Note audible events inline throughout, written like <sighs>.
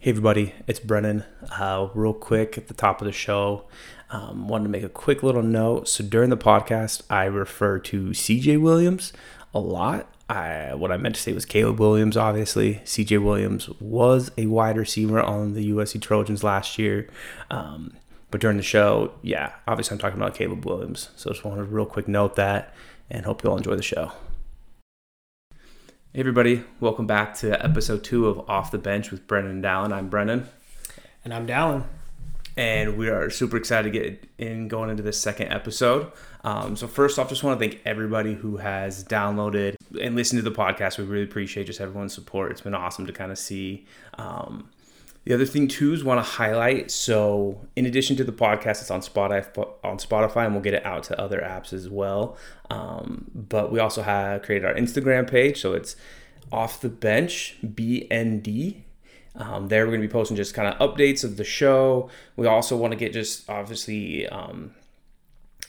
Hey everybody, it's Brennan. Uh, real quick at the top of the show, um, wanted to make a quick little note. So during the podcast, I refer to CJ Williams a lot. I, what I meant to say was Caleb Williams, obviously. CJ Williams was a wide receiver on the USC Trojans last year. Um, but during the show, yeah, obviously I'm talking about Caleb Williams. So just wanted to real quick note that and hope you all enjoy the show. Hey everybody, welcome back to episode two of Off the Bench with Brennan and Dallin. I'm Brennan. And I'm Dallin. And we are super excited to get in going into this second episode. Um, so first off, just want to thank everybody who has downloaded and listened to the podcast. We really appreciate just everyone's support. It's been awesome to kind of see um, the other thing too is want to highlight. So in addition to the podcast, it's on Spotify on Spotify, and we'll get it out to other apps as well. Um, but we also have created our Instagram page, so it's off the bench BND. Um, there we're going to be posting just kind of updates of the show. We also want to get just obviously um,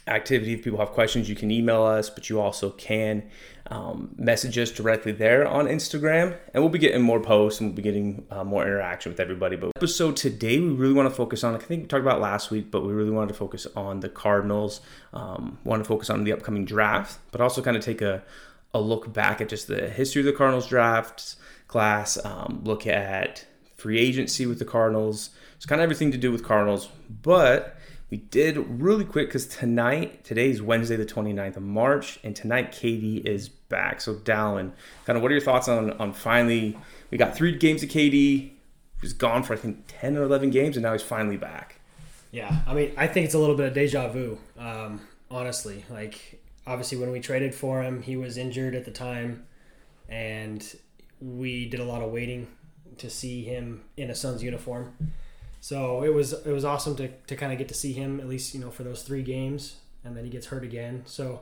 activity. If people have questions, you can email us, but you also can um, message us directly there on Instagram. And we'll be getting more posts and we'll be getting uh, more interaction with everybody. But episode today, we really want to focus on, I think we talked about last week, but we really wanted to focus on the Cardinals. Um, want to focus on the upcoming draft, but also kind of take a, a look back at just the history of the Cardinals drafts class, um, look at free agency with the Cardinals. It's kind of everything to do with Cardinals, but we did really quick because tonight, today's Wednesday, the 29th of March, and tonight KD is back. So, Dallin, kind of what are your thoughts on, on finally, we got three games of KD. He was gone for, I think, 10 or 11 games, and now he's finally back. Yeah, I mean, I think it's a little bit of deja vu, um, honestly. Like, obviously, when we traded for him, he was injured at the time, and we did a lot of waiting to see him in a Suns uniform. So it was it was awesome to, to kind of get to see him at least you know for those three games, and then he gets hurt again. So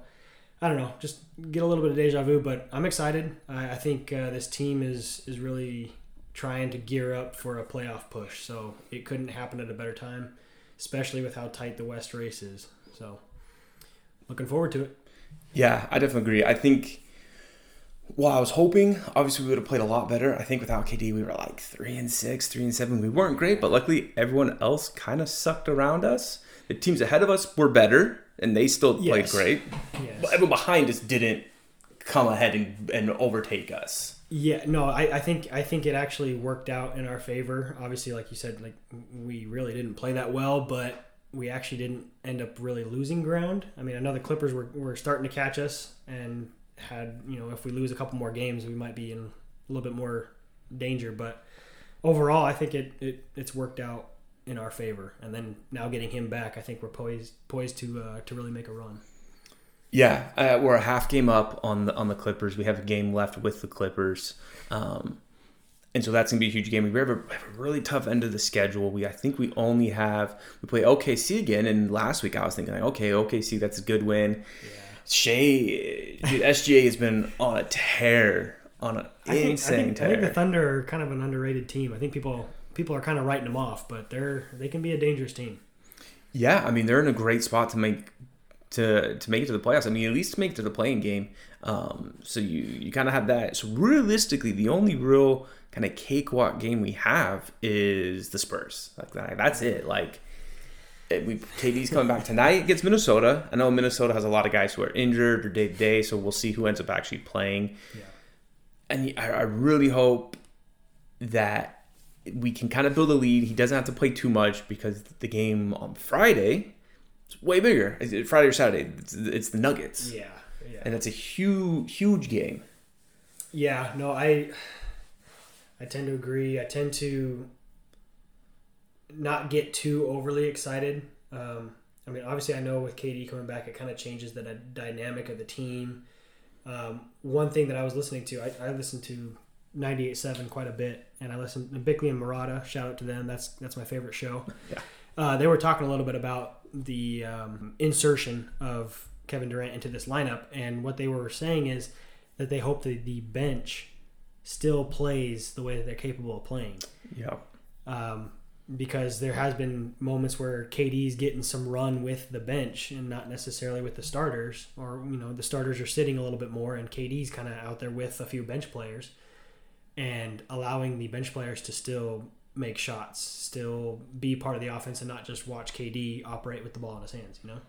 I don't know, just get a little bit of deja vu, but I'm excited. I, I think uh, this team is is really trying to gear up for a playoff push. So it couldn't happen at a better time, especially with how tight the West race is. So looking forward to it. Yeah, I definitely agree. I think well, I was hoping, obviously, we would have played a lot better. I think without KD, we were like three and six, three and seven. We weren't great, but luckily, everyone else kind of sucked around us. The teams ahead of us were better, and they still yes. played great. Yes. But everyone behind us didn't come ahead and, and overtake us. Yeah, no, I, I think I think it actually worked out in our favor. Obviously, like you said, like we really didn't play that well, but we actually didn't end up really losing ground. I mean, I know the Clippers were, were starting to catch us, and had you know if we lose a couple more games, we might be in a little bit more danger. But overall, I think it, it it's worked out in our favor. And then now getting him back, I think we're poised poised to uh, to really make a run. Yeah, uh, we're a half game up on the on the Clippers. We have a game left with the Clippers, um, and so that's gonna be a huge game. We have a, have a, really tough end of the schedule. We I think we only have we play OKC again. And last week I was thinking like, okay, OKC that's a good win. Yeah. Shai, dude, SGA has been on a tear, on an insane I think, tear. I think the Thunder are kind of an underrated team. I think people people are kind of writing them off, but they're they can be a dangerous team. Yeah, I mean they're in a great spot to make to to make it to the playoffs. I mean at least make it to the play-in game. Um, so you you kind of have that. So realistically, the only real kind of cakewalk game we have is the Spurs. Like that's it. Like we KD's coming back tonight against Minnesota. I know Minnesota has a lot of guys who are injured or day to day, so we'll see who ends up actually playing. Yeah. And I, I really hope that we can kind of build a lead. He doesn't have to play too much because the game on Friday is way bigger. It's Friday or Saturday. It's, it's the Nuggets. Yeah, yeah. And it's a huge, huge game. Yeah. No, I I tend to agree. I tend to not get too overly excited. Um, I mean, obviously, I know with KD coming back, it kind of changes the dynamic of the team. Um, one thing that I was listening to, I, I listened to 98.7 quite a bit, and I listened to Bickley and Marotta. Shout out to them. That's that's my favorite show. <laughs> Yeah. Uh, they were talking a little bit about the um, insertion of Kevin Durant into this lineup, and what they were saying is that they hope that the bench still plays the way that they're capable of playing. Yeah. Um, because there has been moments where KD's getting some run with the bench and not necessarily with the starters, or you know the starters are sitting a little bit more, and KD's kind of out there with a few bench players, and allowing the bench players to still make shots, still be part of the offense, and not just watch KD operate with the ball in his hands. You know.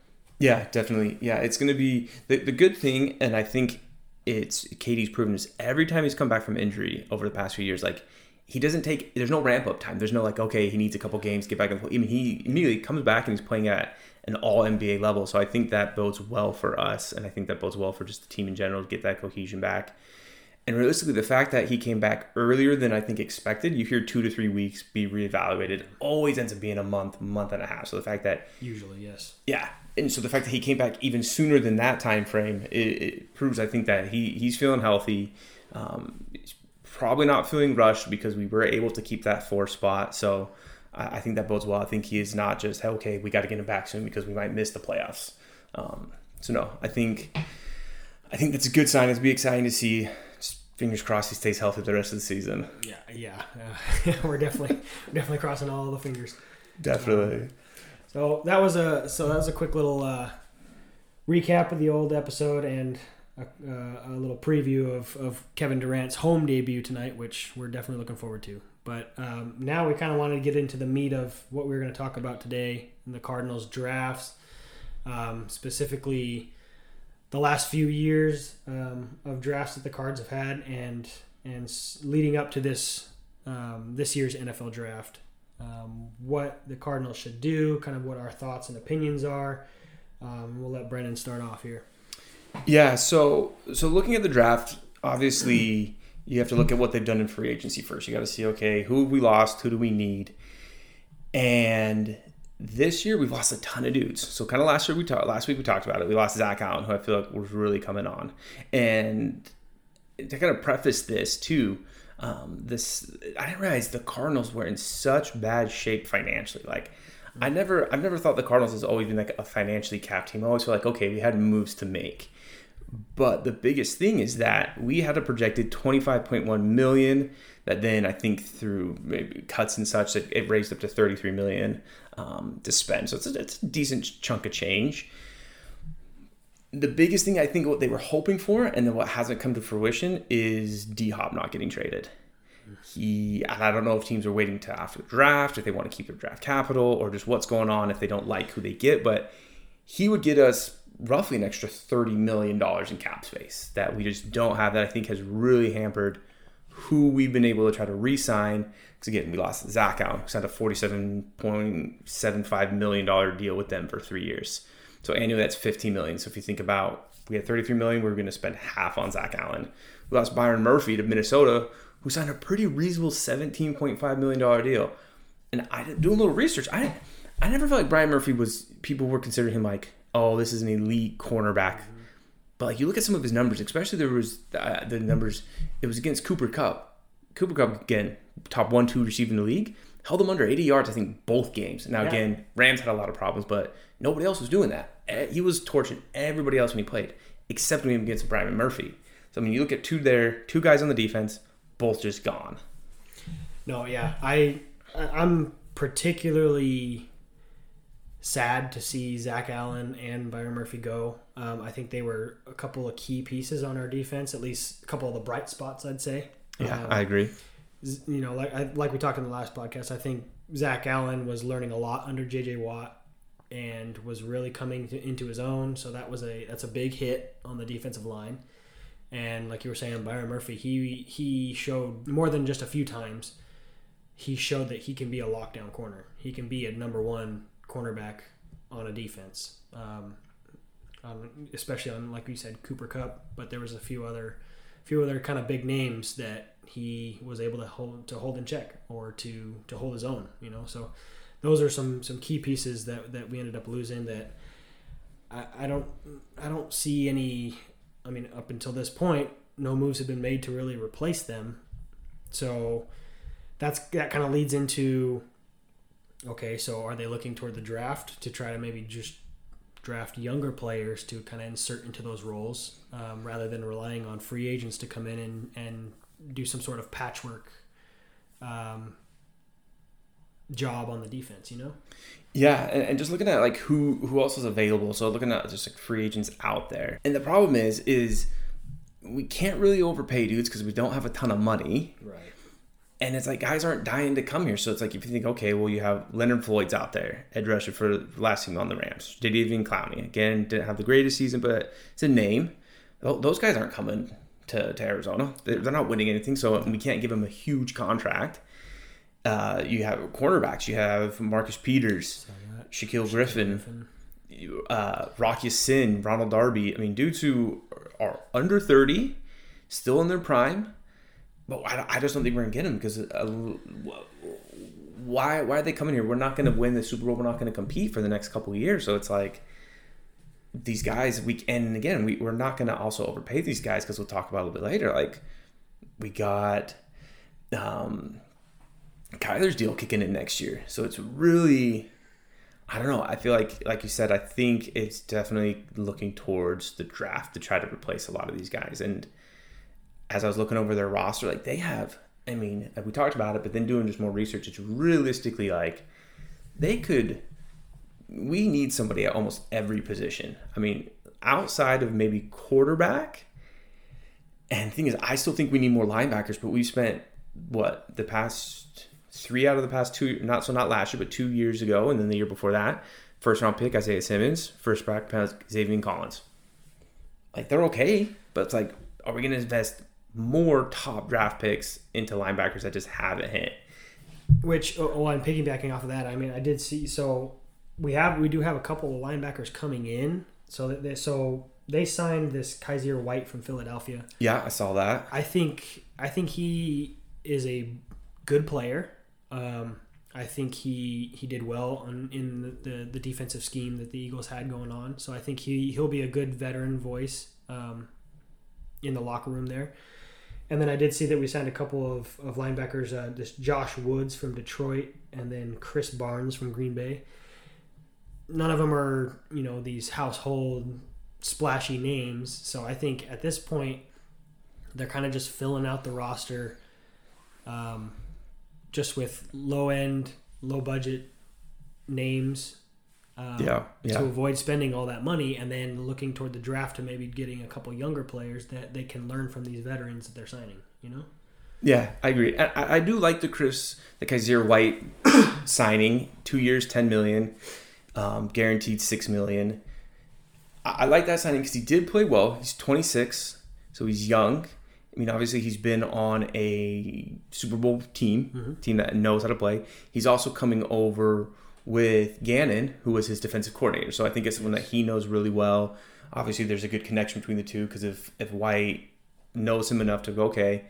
Yeah, definitely. Yeah, it's going to be the, the good thing, and I think it's KD's proven this every time he's come back from injury over the past few years. Like he doesn't take. There's no ramp up time. There's no like okay, he needs a couple games, get back and play. I mean, he immediately comes back and he's playing at an All NBA level. So I think that bodes well for us, and I think that bodes well for just the team in general to get that cohesion back. And realistically, the fact that he came back earlier than I think expected, you hear two to three weeks be reevaluated, always ends up being a month, month and a half. So the fact that usually yes, yeah, and so the fact that he came back even sooner than that time frame, it, it proves I think that he he's feeling healthy. Um, probably not feeling rushed because we were able to keep that four spot. So I, I think that bodes well. I think he is not just okay, we got to get him back soon because we might miss the playoffs. Um, so no, I think I think that's a good sign. It's be exciting to see fingers crossed he stays healthy the rest of the season. Yeah, yeah, uh, <laughs> we're definitely we're definitely crossing all the fingers. Definitely. Um, so that was a so that was a quick little uh, recap of the old episode and a, uh, a, little preview of, of Kevin Durant's home debut tonight, which we're definitely looking forward to. But um, now we kind of wanted to get into the meat of what we we're going to talk about today in the Cardinals drafts, um, specifically the last few years um, of drafts that the Cards have had, and and leading up to this um, this year's NFL draft, um, what the Cardinals should do, kind of what our thoughts and opinions are. Um, we'll let Brennan start off here. Yeah, so so looking at the draft, obviously you have to look at what they've done in free agency first. You got to see, okay, who have we lost? Who do we need? And this year we've lost a ton of dudes. So kind of last year we talked last week we talked about it. We lost Zach Allen, who I feel like was really coming on. And to kind of preface this too, um, this I didn't realize the Cardinals were in such bad shape financially. Like I never I've never thought the Cardinals has always been like a financially capped team. I always feel like okay, we had moves to make. But the biggest thing is that we had a projected 25.1 million that then I think through maybe cuts and such that it raised up to 33 million um, to spend. So it's a, it's a decent chunk of change. The biggest thing I think what they were hoping for and then what hasn't come to fruition is D Hop not getting traded. He, I don't know if teams are waiting to after the draft, if they want to keep their draft capital, or just what's going on if they don't like who they get. But he would get us roughly an extra $30 million in cap space that we just don't have that I think has really hampered who we've been able to try to re-sign. Because again, we lost Zach Allen, who signed a $47.75 million deal with them for three years. So annually that's 15 million. So if you think about we had 33 million, we are going to spend half on Zach Allen. We lost Byron Murphy to Minnesota, who signed a pretty reasonable 17.5 million dollar deal. And I did do a little research. I I never felt like Byron Murphy was people were considering him like oh, this is an elite cornerback. But like you look at some of his numbers, especially there was uh, the numbers. It was against Cooper Kupp. Cooper Kupp again, top one two receiver in the league, held them under 80 yards. I think both games. Now yeah. again, Rams had a lot of problems, but nobody else was doing that. He was torching everybody else when he played, except when he against Byron Murphy. So I mean, you look at two there, two guys on the defense, both just gone. No, yeah, I I'm particularly sad to see Zach Allen and Byron Murphy go. Um, I think they were a couple of key pieces on our defense, at least a couple of the bright spots, I'd say. Yeah, um, I agree. You know, like I, like we talked in the last podcast, I think Zach Allen was learning a lot under JJ Watt and was really coming to, into his own. So that was a that's a big hit on the defensive line. And like you were saying, Byron Murphy, he he showed more than just a few times. He showed that he can be a lockdown corner. He can be a number one cornerback on a defense, um, on, especially on like you said Cooper Kupp, But there was a few other, few other kind of big names that he was able to hold to hold in check or to to hold his own. You know, so those are some some key pieces that that we ended up losing. That I, I don't I don't see any. I mean, up until this point, no moves have been made to really replace them. So that's that kind of leads into okay, so are they looking toward the draft to try to maybe just draft younger players to kind of insert into those roles um, rather than relying on free agents to come in and, and do some sort of patchwork um, job on the defense, you know? Yeah, and, and, just looking at like who who else is available. So looking at just like free agents out there, and the problem is is we can't really overpay dudes because we don't have a ton of money. Right and it's like guys aren't dying to come here. So it's like if you think, okay, well you have Leonard Floyd's out there, edge rusher for last team on the Rams, Jadeveon Clowney again didn't have the greatest season, but it's a name. Those guys aren't coming to, to Arizona. They're, they're not winning anything, so we can't give them a huge contract. Uh, you have cornerbacks. You have Marcus Peters, Shaquill Griffin, Griffin. Uh, Rock Ya-Sin, Ronald Darby. I mean, dudes who are under 30, still in their prime, but I, I just don't think we're to get them because uh, why, why are they coming here? We're not to win the Super Bowl. We're not to compete for the next couple years. So it's like these guys, we and again, we, we're not to also overpay these guys because we'll talk about a little bit later. Like, we got um, Kyler's deal kicking in next year. So it's really I don't know. I feel like, like you said, I think it's definitely looking towards the draft to try to replace a lot of these guys. And as I was looking over their roster, like they have, I mean, we talked about it, but then doing just more research, it's realistically like they could. We need somebody at almost every position. I mean, outside of maybe quarterback. And the thing is, I still think we need more linebackers, but we've spent what the past three out of the past two, not so not last year, but two years ago, and then the year before that, first round pick Isaiah Simmons, first back Zaven Collins. Like they're okay, but it's like, are we going to invest more top draft picks into linebackers that just haven't hit? Which, oh, oh, I'm piggybacking off of that. I mean, I did see. So we have, we do have a couple of linebackers coming in. So that they, so they signed this Kyzir White from Philadelphia. Yeah, I saw that. I think, I think he is a good player. Um, I think he he did well on, in the, the, the, defensive scheme that the Eagles had going on. So I think he he'll be a good veteran voice um, in the locker room there. And then I did see that we signed a couple of, of linebackers, uh, this Josh Woods from Detroit and then Krys Barnes from Green Bay. None of them are, you know, these household splashy names. So I think at this point, they're kind of just filling out the roster. Um, just with low end, low budget names. Um, yeah, yeah. To avoid spending all that money and then looking toward the draft to maybe getting a couple younger players that they can learn from these veterans that they're signing. You know. Yeah, I agree. I, I do like the Chris, the Kyzir White <coughs> signing. Two years, ten million, um, guaranteed six million. I, I like that signing because he did play well. He's twenty six, so he's young. I mean, obviously, he's been on a Super Bowl team, mm-hmm. team that knows how to play. He's also coming over with Gannon, who was his defensive coordinator. So I think it's someone that he knows really well. Obviously, there's a good connection between the two because if, if White knows him enough to go, okay,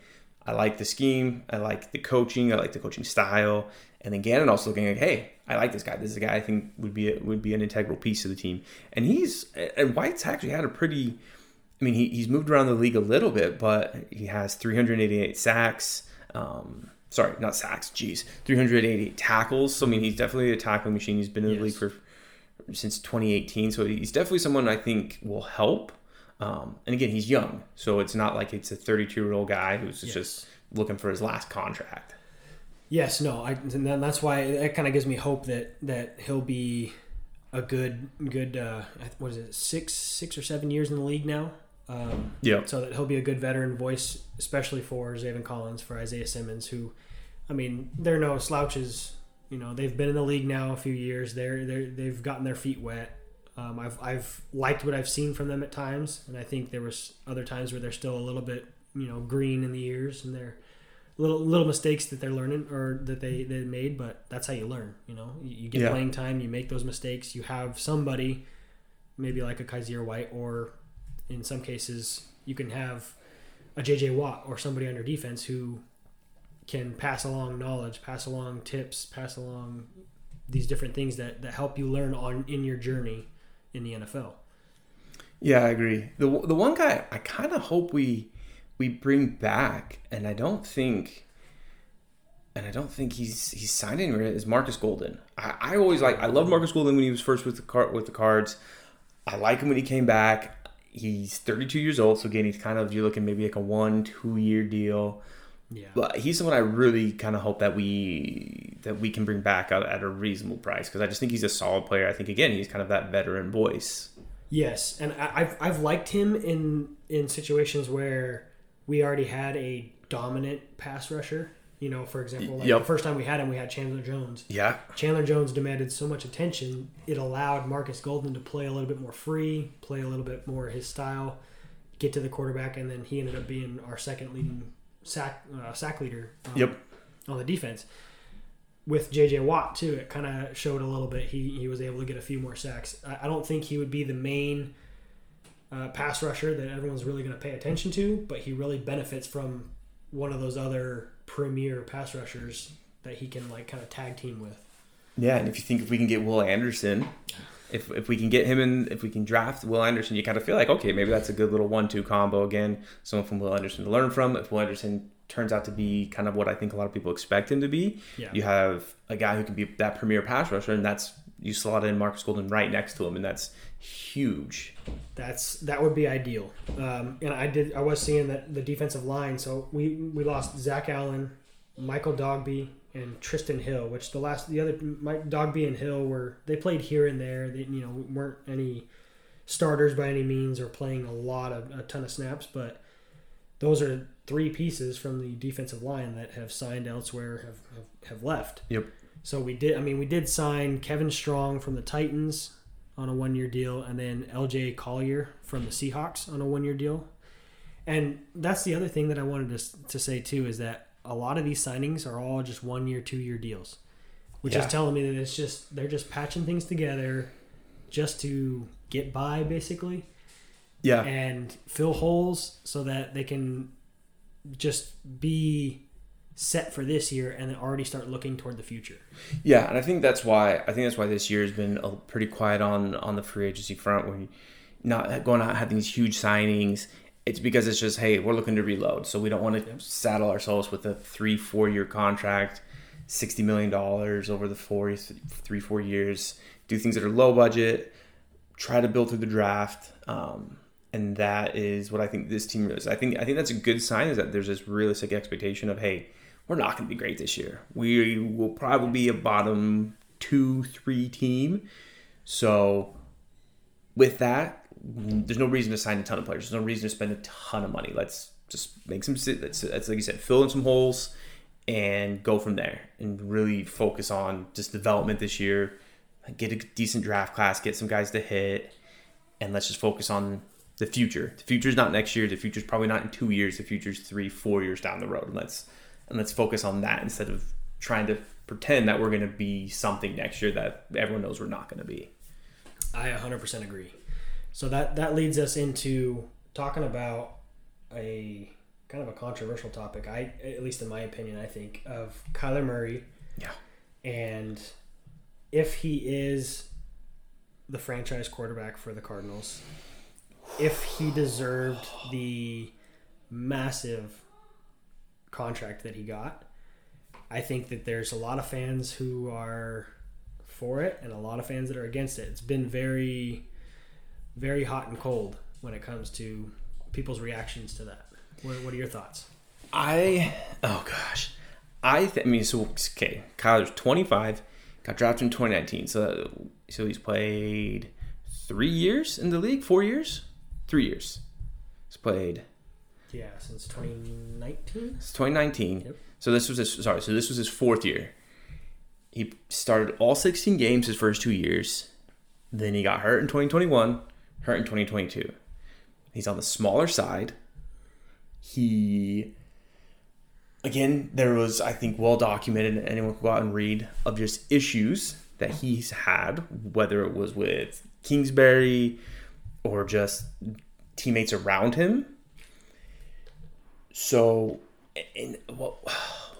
I like the scheme, I like the coaching, I like the coaching style, and then Gannon also looking like, hey, I like this guy. This is a guy I think would be a, would be an integral piece of the team. And he's and White's actually had a pretty I mean, he, he's moved around the league a little bit, but he has 388 sacks. Um, sorry, not sacks. Jeez, 388 tackles. So I mean, he's definitely a tackling machine. He's been in the yes. league for since 2018. So he's definitely someone I think will help. Um, and again, he's young, so it's not like it's a 32 year old guy who's yes. just looking for his last contract. Yes, no, I, and that's why it kind of gives me hope that that he'll be a good good uh, what is it six six or seven years in the league now. Um, yeah. So that he'll be a good veteran voice, especially for Zaven Collins, for Isaiah Simmons, who, I mean, they're no slouches. You know, they've been in the league now a few years. They're they're they've gotten their feet wet. Um, I've I've liked what I've seen from them at times, and I think there was other times where they're still a little bit you know green in the ears, and they're little little mistakes that they're learning or that they they made. But that's how you learn. You know, you, you get yeah. playing time, you make those mistakes, you have somebody, maybe like a Kyzir White or in some cases, you can have a JJ Watt or somebody on your defense who can pass along knowledge, pass along tips, pass along these different things that, that help you learn on in your journey in the NFL. Yeah, I agree. The the one guy I kind of hope we we bring back, and I don't think, and I don't think he's he's signed anywhere is Marcus Golden. I, I always like I love Marcus Golden when he was first with the card with the Cards. I like him when he came back he's 32 years old, so again, he's kind of you're looking maybe like a one two year deal. Yeah, but he's someone I really kind of hope that we that we can bring back at, at a reasonable price because I just think he's a solid player. I think again he's kind of that veteran voice. Yes, and I've I've liked him in in situations where we already had a dominant pass rusher. You know, for example, like Yep. the first time we had him, we had Chandler Jones. Yeah. Chandler Jones demanded so much attention, it allowed Marcus Golden to play a little bit more free, play a little bit more his style, get to the quarterback, and then he ended up being our second leading sack uh, sack leader. um, Yep. On the defense. With JJ Watt too, it kind of showed a little bit. He he was able to get a few more sacks. I, I don't think he would be the main uh, pass rusher that everyone's really going to pay attention to, but he really benefits from one of those other premier pass rushers that he can like kind of tag team with. Yeah, and if you think if we can get Will Anderson, if if we can get him in, if we can draft Will Anderson, you kind of feel like okay, maybe that's a good little one-two combo again. Someone from Will Anderson to learn from. If Will Anderson turns out to be kind of what I think a lot of people expect him to be, Yeah. you have a guy who can be that premier pass rusher, and that's you slot in Marcus Golden right next to him, and that's huge. That's that would be ideal. Um, and I did I was seeing that the defensive line. So we we lost Zach Allen, Michael Dogbe, and Trysten Hill. Which the last the other Mike Dogbe and Hill were they played here and there. They you know weren't any starters by any means or playing a lot of a ton of snaps, but those are three pieces from the defensive line that have signed elsewhere have have, have left. Yep. So we did. I mean, we did sign Kevin Strong from the Titans on a one-year deal, and then L.J. Collier from the Seahawks on a one-year deal. And that's the other thing that I wanted to to say too is that a lot of these signings are all just one-year, two-year deals, which Yeah. is telling me that it's just they're just patching things together just to get by, basically, Yeah. and fill holes so that they can just be set for this year and then already start looking toward the future. Yeah, and I think that's why I think that's why this year has been a, pretty quiet on on the free agency front. Where you not going out and having these huge signings. It's because it's just hey, we're looking to reload, so we don't want to saddle ourselves with a three four year contract, sixty million dollars over the four three four years. Do things that are low budget. Try to build through the draft. Um, and that is what I think this team is. I think I think that's a good sign is that there's this realistic expectation of hey, we're not going to be great this year. We will probably be a bottom two, three team. So, with that, there's no reason to sign a ton of players. There's no reason to spend a ton of money. Let's just make some. Let's, let's like you said, fill in some holes and go from there, and really focus on just development this year. Get a decent draft class, get some guys to hit, and let's just focus on the future. The future's not next year. The future's probably not in two years. The future's three, four years down the road. And let's and let's focus on that instead of trying to pretend that we're going to be something next year that everyone knows we're not going to be. I 100% agree. So that that leads us into talking about a kind of a controversial topic. I at least in my opinion, I think of Kyler Murray Yeah. and if he is the franchise quarterback for the Cardinals, if he deserved the massive contract that he got, I think that there's a lot of fans who are for it and a lot of fans that are against it. It's been very, very hot and cold when it comes to people's reactions to that. What, what are your thoughts? I oh gosh, I th- I mean so okay. Kyler's 25, got drafted in 2019. So so he's played three years in the league, four years, three years. He's played Yeah, since 2019. It's 2019. Yep. So this was his sorry. So this was his fourth year. He started all 16 games his first two years. Then he got hurt in 2021, hurt in 2022. He's on the smaller side. He again, there was I think well documented. Anyone could go out and read of just issues that he's had, whether it was with Kingsbury or just teammates around him. So, and what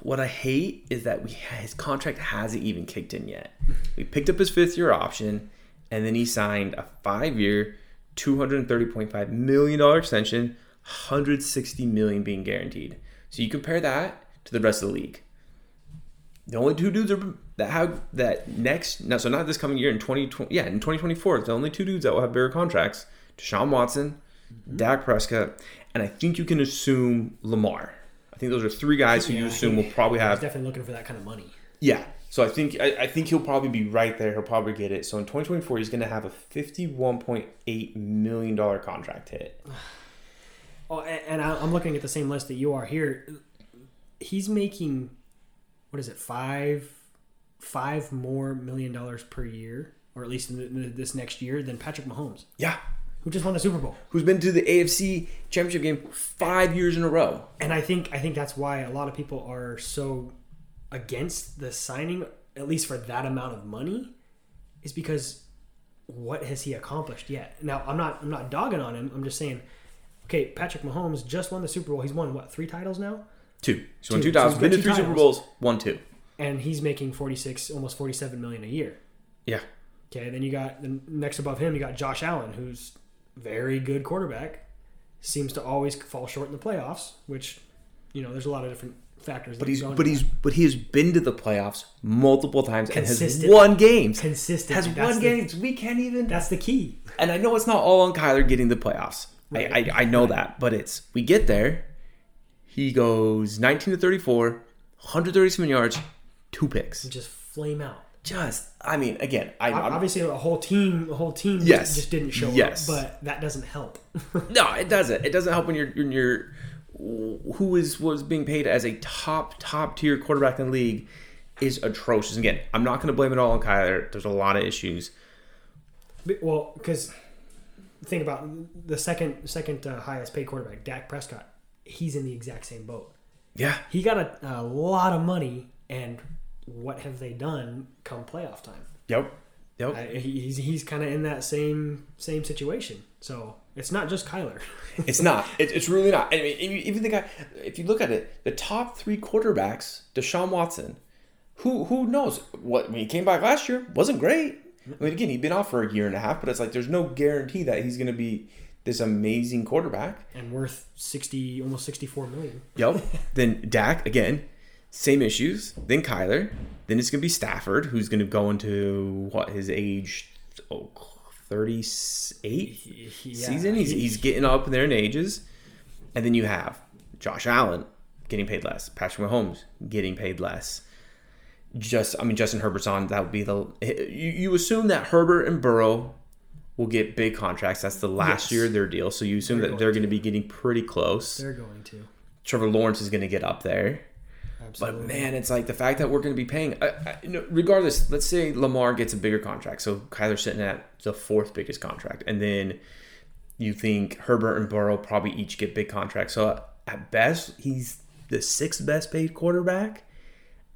what I hate is that we his contract hasn't even kicked in yet. We picked up his fifth year option, and then he signed a five year, two hundred thirty point five million dollar extension, hundred sixty million being guaranteed. So you compare that to the rest of the league. The only two dudes are, that have that next no, so not this coming year in twenty twenty yeah in twenty twenty four. The only two dudes that will have bigger contracts: Deshaun Watson, Dak Prescott, and I think you can assume Lamar. I think those are three guys who you Yeah, assume will probably He's have definitely looking for that kind of money. yeah. So I think I, I think he'll probably be right there. He'll probably get it. So in 2024, he's going to have a 51.8 million dollar contract hit. <sighs> Oh, and I- I'm looking at the same list that you are here. He's making what is it five five more million dollars per year, or at least in, the, in this next year, than Patrick Mahomes, Yeah. Who just won the Super Bowl. Who's been to the AFC Championship game five years in a row? And I think I think that's why a lot of people are so against the signing, at least for that amount of money, is because what has he accomplished yet? Now I'm not I'm not dogging on him. I'm just saying, okay, Patrick Mahomes just won the Super Bowl. He's won what three titles now, Two. He's won Two. two So titles. he's Been to three Super. Bowls. Won two. and he's making 46, almost 47 million a year. Yeah. Okay, then you got the next above him, you got Josh Allen, who's very good quarterback, seems to always fall short in the playoffs, which you know there's a lot of different factors. But he's but he's but he has been to the playoffs multiple times and has won games. consistent. Has That's won the- games. We can't even. That's the key. And I know it's not all on Kyler getting the playoffs. Right. I, I I know that, but it's we get there. He goes 19 to 34, 137 yards, two picks. Just flame out. Just I mean, again, I I'm, Obviously, a whole team, a whole team, Yes. just didn't show Yes. up. But that doesn't help. <laughs> no, it doesn't. It doesn't help when you're when you're who is was being paid as a top top tier quarterback in the league is atrocious. Again, I'm not going to blame it all on Kyler. There's a lot of issues. Well, because think about the second second uh, highest paid quarterback, Dak Prescott. He's in the exact same boat. Yeah, He got a, a lot of money, and what have they done come playoff time? Yep. Yep. I, he's he's kind of in that same same situation. So it's not just Kyler. <laughs> It's not. It, it's really not. I mean, if you- even the guy, if you look at it, the top three quarterbacks, Deshaun Watson, who who knows what when he came back last year wasn't great. I mean, again, he'd been off for a year and a half, but it's like there's no guarantee that he's going to be this amazing quarterback. and worth sixty, almost sixty-four million. Yep. <laughs> then Dak again, same issues. Then Kyler. Then it's going to be Stafford, who's going to go into what his age, oh, 38 Yeah, season. He's, he's getting up there in ages. And then you have Josh Allen getting paid less, Patrick Mahomes getting paid less. Just, I mean, Justin Herbert's on. That would be the. You, you assume that Herbert and Burrow will get big contracts. That's the last Yes. year of their deal. So you assume They're that they're going to be getting pretty close. they're going to. Trevor Lawrence is going to get up there. But man, it's like the fact that we're going to be paying. I, I, you know, regardless, let's say Lamar gets a bigger contract, so Kyler's sitting at the fourth biggest contract, and then you think Herbert and Burrow probably each get big contracts. So at best, he's the sixth best paid quarterback.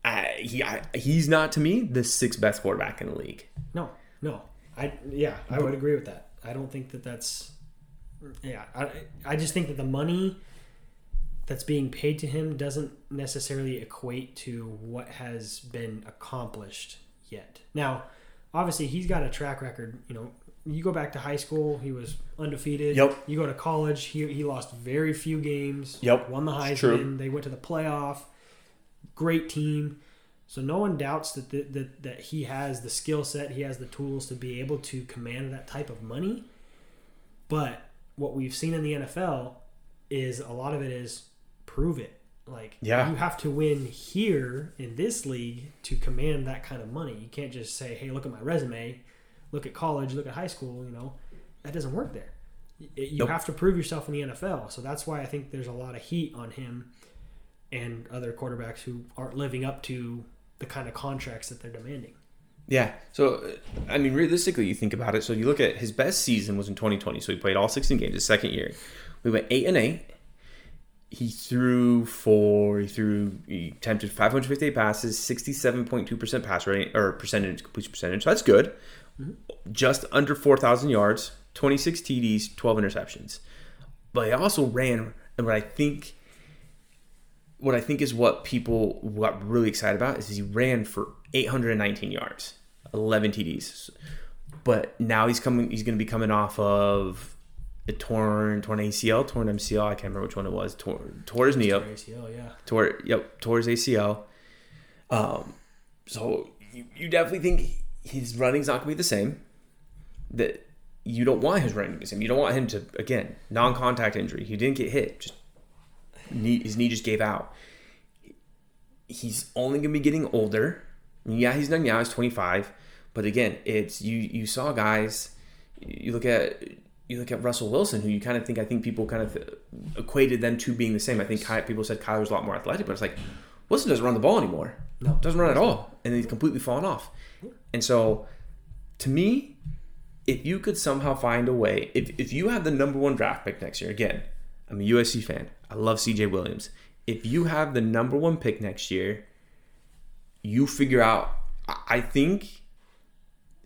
I, he I, he's not to me the sixth best quarterback in the league. No, no. I yeah, I would agree with that. I don't think that that's. Yeah, I I just think that the money that's being paid to him doesn't necessarily equate to what has been accomplished yet. Now, obviously, he's got a track record. You know, you go back to high school, he was undefeated. Yep. You go to college, he, he lost very few games. Yep. Won the Heisman. They went to the playoff. Great team. So no one doubts that, the, that that he has the skill set, he has the tools to be able to command that type of money. But what we've seen in the NFL is a lot of it is prove it. Like Yeah. you have to win here in this league to command that kind of money. You can't just say, "Hey, look at my resume, look at college, look at high school." You know, that doesn't work there. You Nope. have to prove yourself in the NFL. So that's why I think there's a lot of heat on him and other quarterbacks who aren't living up to the kind of contracts that they're demanding. Yeah. So, uh, I mean, realistically, you think about it. So you look at his best season was in 2020. So he played all 16 games his second year. We went eight and eight. He threw for he threw he attempted 558 passes, 67.2% pass rate or percentage completion percentage. So that's good. Mm-hmm. Just under 4,000 yards, 26 TDs, 12 interceptions. But he also ran, and what I think what I think is what people got really excited about is he ran for 819 yards, 11 TDs. But now he's coming. He's going to be coming off of a torn torn ACL, torn MCL. I can't remember which one it was. Tore, tore his knee up. ACL, yeah. Tore yep, tore his ACL. Um, so you, you definitely think his running's not going to be the same. That you don't want his running to be the same. You don't want him to again non-contact injury. He didn't get hit. Just knee, his knee just gave out. He's only going to be getting older. Yeah, he's done now. He's 25, but again, it's you. You saw guys. You look at you look at Russell Wilson, who you kind of think. I think people kind of equated them to being the same. I think Ky- people said Kyler's a lot more athletic, but it's like Wilson doesn't run the ball anymore. No. doesn't run at all, and he's completely fallen off. And so, to me, if you could somehow find a way, if, if you have the number one draft pick next year, again, I'm a USC fan. I love CJ Williams. If you have the number one pick next year, you figure out. I- I think,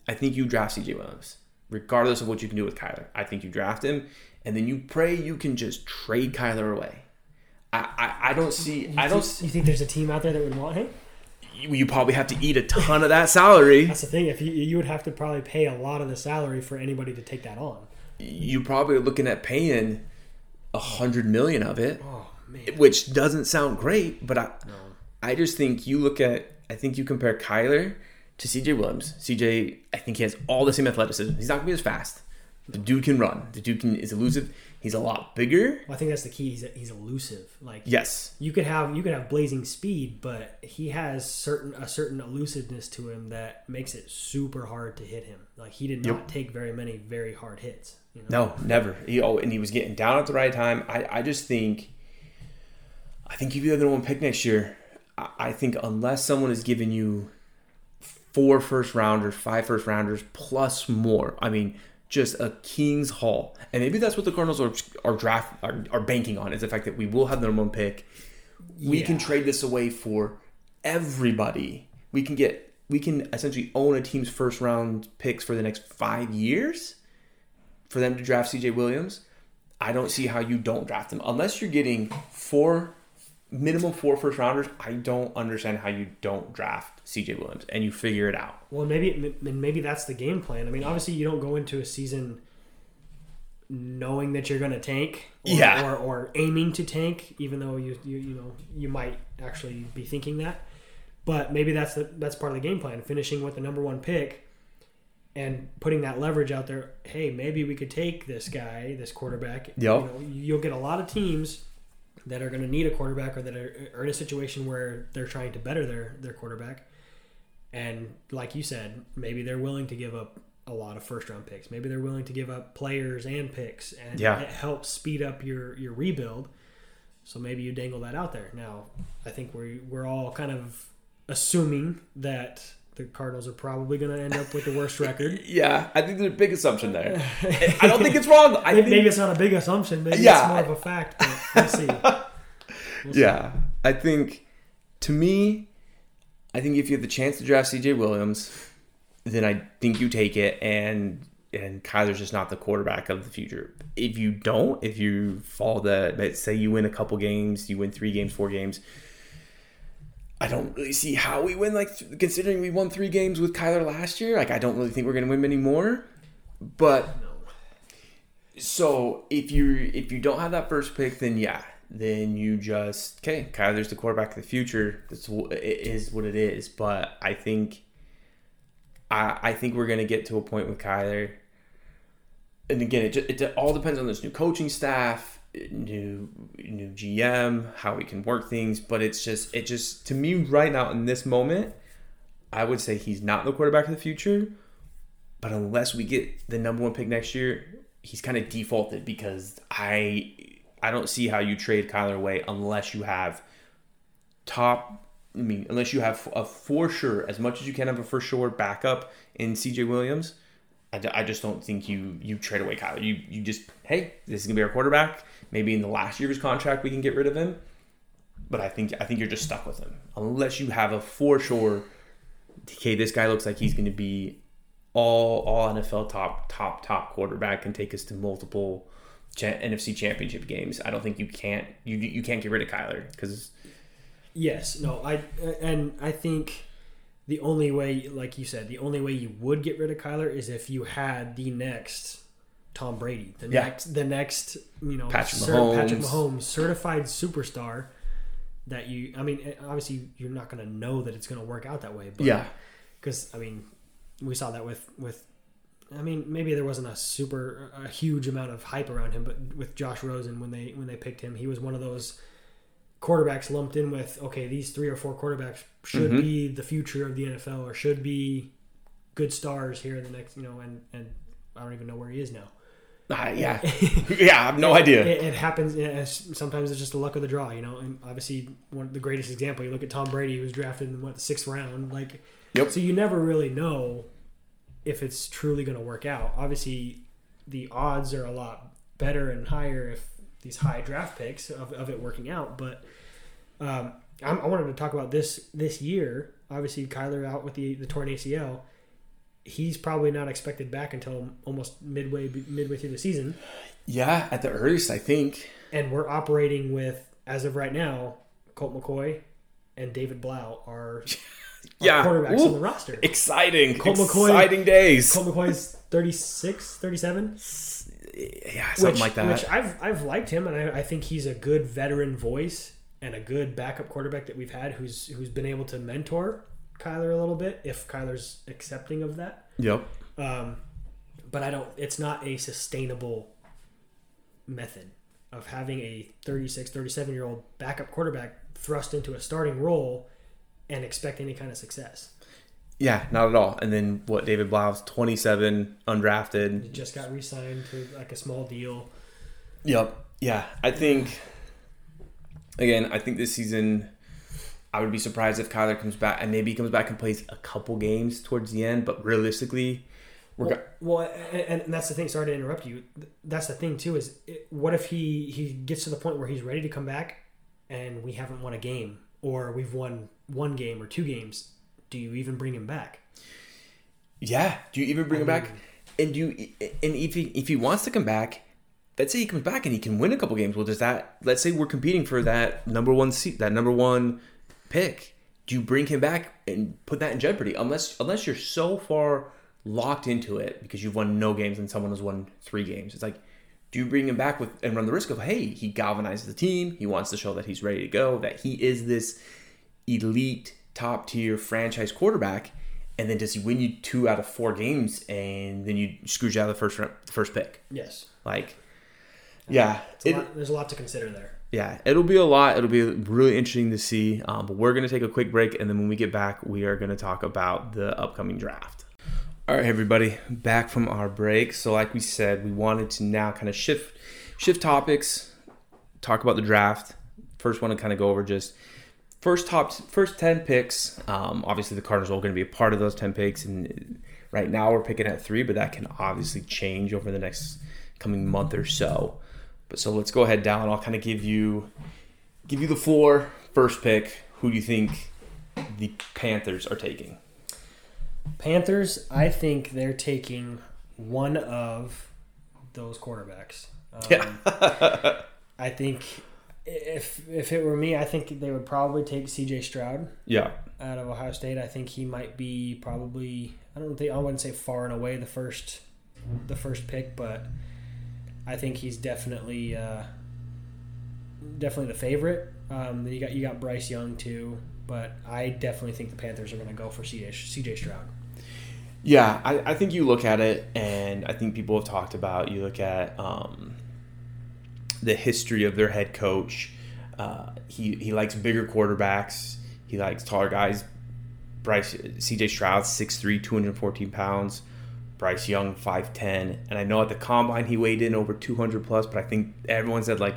I think you draft CJ Williams, regardless of what you can do with Kyler. I think you draft him, and then you pray you can just trade Kyler away. I, I, I don't see. I don't. You think there's a team out there that would want him? You, you probably have to eat a ton of that salary. That's the thing. If you you would have to probably pay a lot of the salary for anybody to take that on. You probably are looking at paying a hundred million of it, Oh man. which doesn't sound great. But I, I just think you look at. I think you compare Kyler to CJ Williams. CJ, I think he has all the same athleticism. He's not gonna be as fast. The dude can run. The dude can is elusive. He's a lot bigger. Well, I think that's the key. He's he's elusive. Like Yes. you could have you could have blazing speed, but he has certain a certain elusiveness to him that makes it super hard to hit him. Like he did not take very many very hard hits. You know? No, never. He oh, and he was getting down at the right time. I, I just think, I think if you have the one pick next year, I, I think unless someone is giving you four first rounders, five first rounders plus more, I mean, just a king's haul, and maybe that's what the Cardinals are are draft are, are banking on is the fact that we will have the number one pick. We can trade this away for everybody. We can get we can essentially own a team's first round picks for the next five years for them to draft CJ Williams, I don't see how you don't draft him unless you're getting four minimum four first rounders. I don't understand how you don't draft CJ Williams and you figure it out. Well, maybe and maybe that's the game plan. I mean, obviously, you don't go into a season knowing that you're going to tank, or, Yeah. or, or aiming to tank, even though you, you you know you might actually be thinking that. But maybe that's the that's part of the game plan. Finishing with the number one pick and putting that leverage out there. Hey, maybe we could take this guy, this quarterback. Yep. You know, you'll get a lot of teams that are going to need a quarterback or that are, are in a situation where they're trying to better their their quarterback. And like you said, maybe they're willing to give up a lot of first round picks. Maybe they're willing to give up players and picks, and Yeah. it helps speed up your your rebuild. So maybe you dangle that out there. Now, I think we we're all kind of assuming that the Cardinals are probably going to end up with the worst record. <laughs> Yeah, I think there's a big assumption there. <laughs> I don't think it's wrong. I maybe, think, it's not a big assumption. Maybe Yeah. it's more of a fact. But we'll see. <laughs> We'll see. yeah, I think to me, I think if you have the chance to draft CJ Williams, then I think you take it and and Kyler's just not the quarterback of the future. If you don't, if you fall the let's say you win a couple games, you win three games, four games. I don't really see how we win. Like th- considering we won three games with Kyler last year, like I don't really think we're gonna win many more. But so if you if you don't have that first pick, then yeah, then you just okay. Kyler's the quarterback of the future. That's it is what it is. But I think I I think we're gonna get to a point with Kyler. And again, it, just, it all depends on this new coaching staff, new new GM, how we can work things. But it's just it just to me right now in this moment, I would say he's not the quarterback of the future. But unless we get the number one pick next year, he's kind of defaulted because I I don't see how you trade Kyler away unless you have top. I mean, unless you have a for sure as much as you can have a for sure backup in CJ Williams. I, I just don't think you you trade away Kyler. You you just hey, this is gonna be our quarterback. Maybe in the last year of his contract we can get rid of him. But I think I think you're just stuck with him unless you have a for sure. Okay, this guy looks like he's to be all all NFL top top top quarterback and take us to multiple cha- NFC Championship games. I don't think you can't you you can't get rid of Kyler because Yes, no, I and I think the only way, like you said, the only way you would get rid of Kyler is if you had the next Tom Brady, the Yeah. next, the next, you know, Patrick Patrick Mahomes. Mahomes, certified superstar. That you, I mean, eh, obviously you're not going to know that it's going to work out that way, but yeah because I mean, we saw that with with. I mean, maybe there wasn't a super a huge amount of hype around him, but with Josh Rosen when they when they picked him, he was one of those quarterbacks lumped in with okay, these three or four quarterbacks should Mhm. be the future of the NFL or should be good stars here in the next, you know, and and I don't even know where he is now. Uh, <laughs> yeah, <laughs> yeah, I have no idea. It, it happens. Sometimes it's just the luck of the draw, you know. And obviously, one of the greatest example. You look at Tom Brady, who was drafted in what the sixth round. Like, Yep. so you never really know if it's truly going to work out. Obviously, the odds are a lot better and higher if these high draft picks of, of it working out. But um, I'm, I wanted to talk about this this year. Obviously, Kyler out with the the torn ACL. He's probably not expected back until almost midway midway through the season Yeah, at the earliest, I think. and we're operating with as of right now Colt McCoy and David Blough are <laughs> Yeah, quarterbacks Ooh. on the roster Exciting, Colt McCoy- exciting days. colt mccoy's 36 37 yeah, something which, like that. which I've, I've liked him and I, I think he's a good veteran voice and a good backup quarterback that we've had who's who's been able to mentor kyler a little bit if kyler's accepting of that yep. um, but I don't. It's not a sustainable method of having a 36, 37 year old backup quarterback thrust into a starting role and expect any kind of success. Yeah, not at all. And then what? David Blough's twenty-seven, undrafted. He just got re-signed to like a small deal. Yep. Yeah, I think. Again, I think this season, I would be surprised if Kyler comes back and maybe he comes back and plays a couple games towards the end. But realistically, we're Well, go- well, and, and that's the thing. Sorry to interrupt you. That's the thing too. Is it, what if he he gets to the point where he's ready to come back, and we haven't won a game, or we've won one game or two games? Do you even bring him back? yeah. Do you even bring him I back? And do you, and if he if he wants to come back, let's say he comes back and he can win a couple games. Well, does that? Let's say we're competing for that number one seat, that number one pick. Do you bring him back and put that in jeopardy? Unless unless you're so far locked into it because you've won no games and someone has won three games. It's like, do you bring him back with and run the risk of hey, he galvanizes the team. He wants to show that he's ready to go. That he is this elite top tier franchise quarterback. And then does he win you two out of four games, and then you screw you out of the first round- first pick? Yes. Like, yeah, a it- lot, there's a lot to consider there. yeah, it'll be a lot. It'll be really interesting to see. Um, but we're gonna take a quick break, and then when we get back, we are gonna talk about the upcoming draft. All right, everybody, back from our break. So, like we said, we wanted to now kind of shift shift topics, talk about the draft. First, want to kind of go over just first top first 10 picks. Um, obviously the cardinals are going to be a part of those 10 picks and right now we're picking at three but that can obviously change over the next coming month or so. But so let's go ahead down. I'll kind of give you give you the floor. First pick who do you think the panthers are taking Panthers, I think they're taking one of those quarterbacks. Um, Yeah. <laughs> I think if if it were me, I think they would probably take C.J. Stroud yeah out of Ohio State. I think he might be probably I don't think I wouldn't say far and away the first the first pick, but I think he's definitely uh, definitely the favorite. Um, then you got you got Bryce Young too, but I definitely think the Panthers are going to go for C.J. C.J. Stroud. Yeah, I, I think you look at it, and I think people have talked about. You look at um, the history of their head coach. Uh, he he likes bigger quarterbacks. He likes taller guys. Bryce C.J. Stroud 6'3", 214 pounds. Bryce Young 5'10", and I know at the combine he weighed in over two hundred plus, but I think everyone said like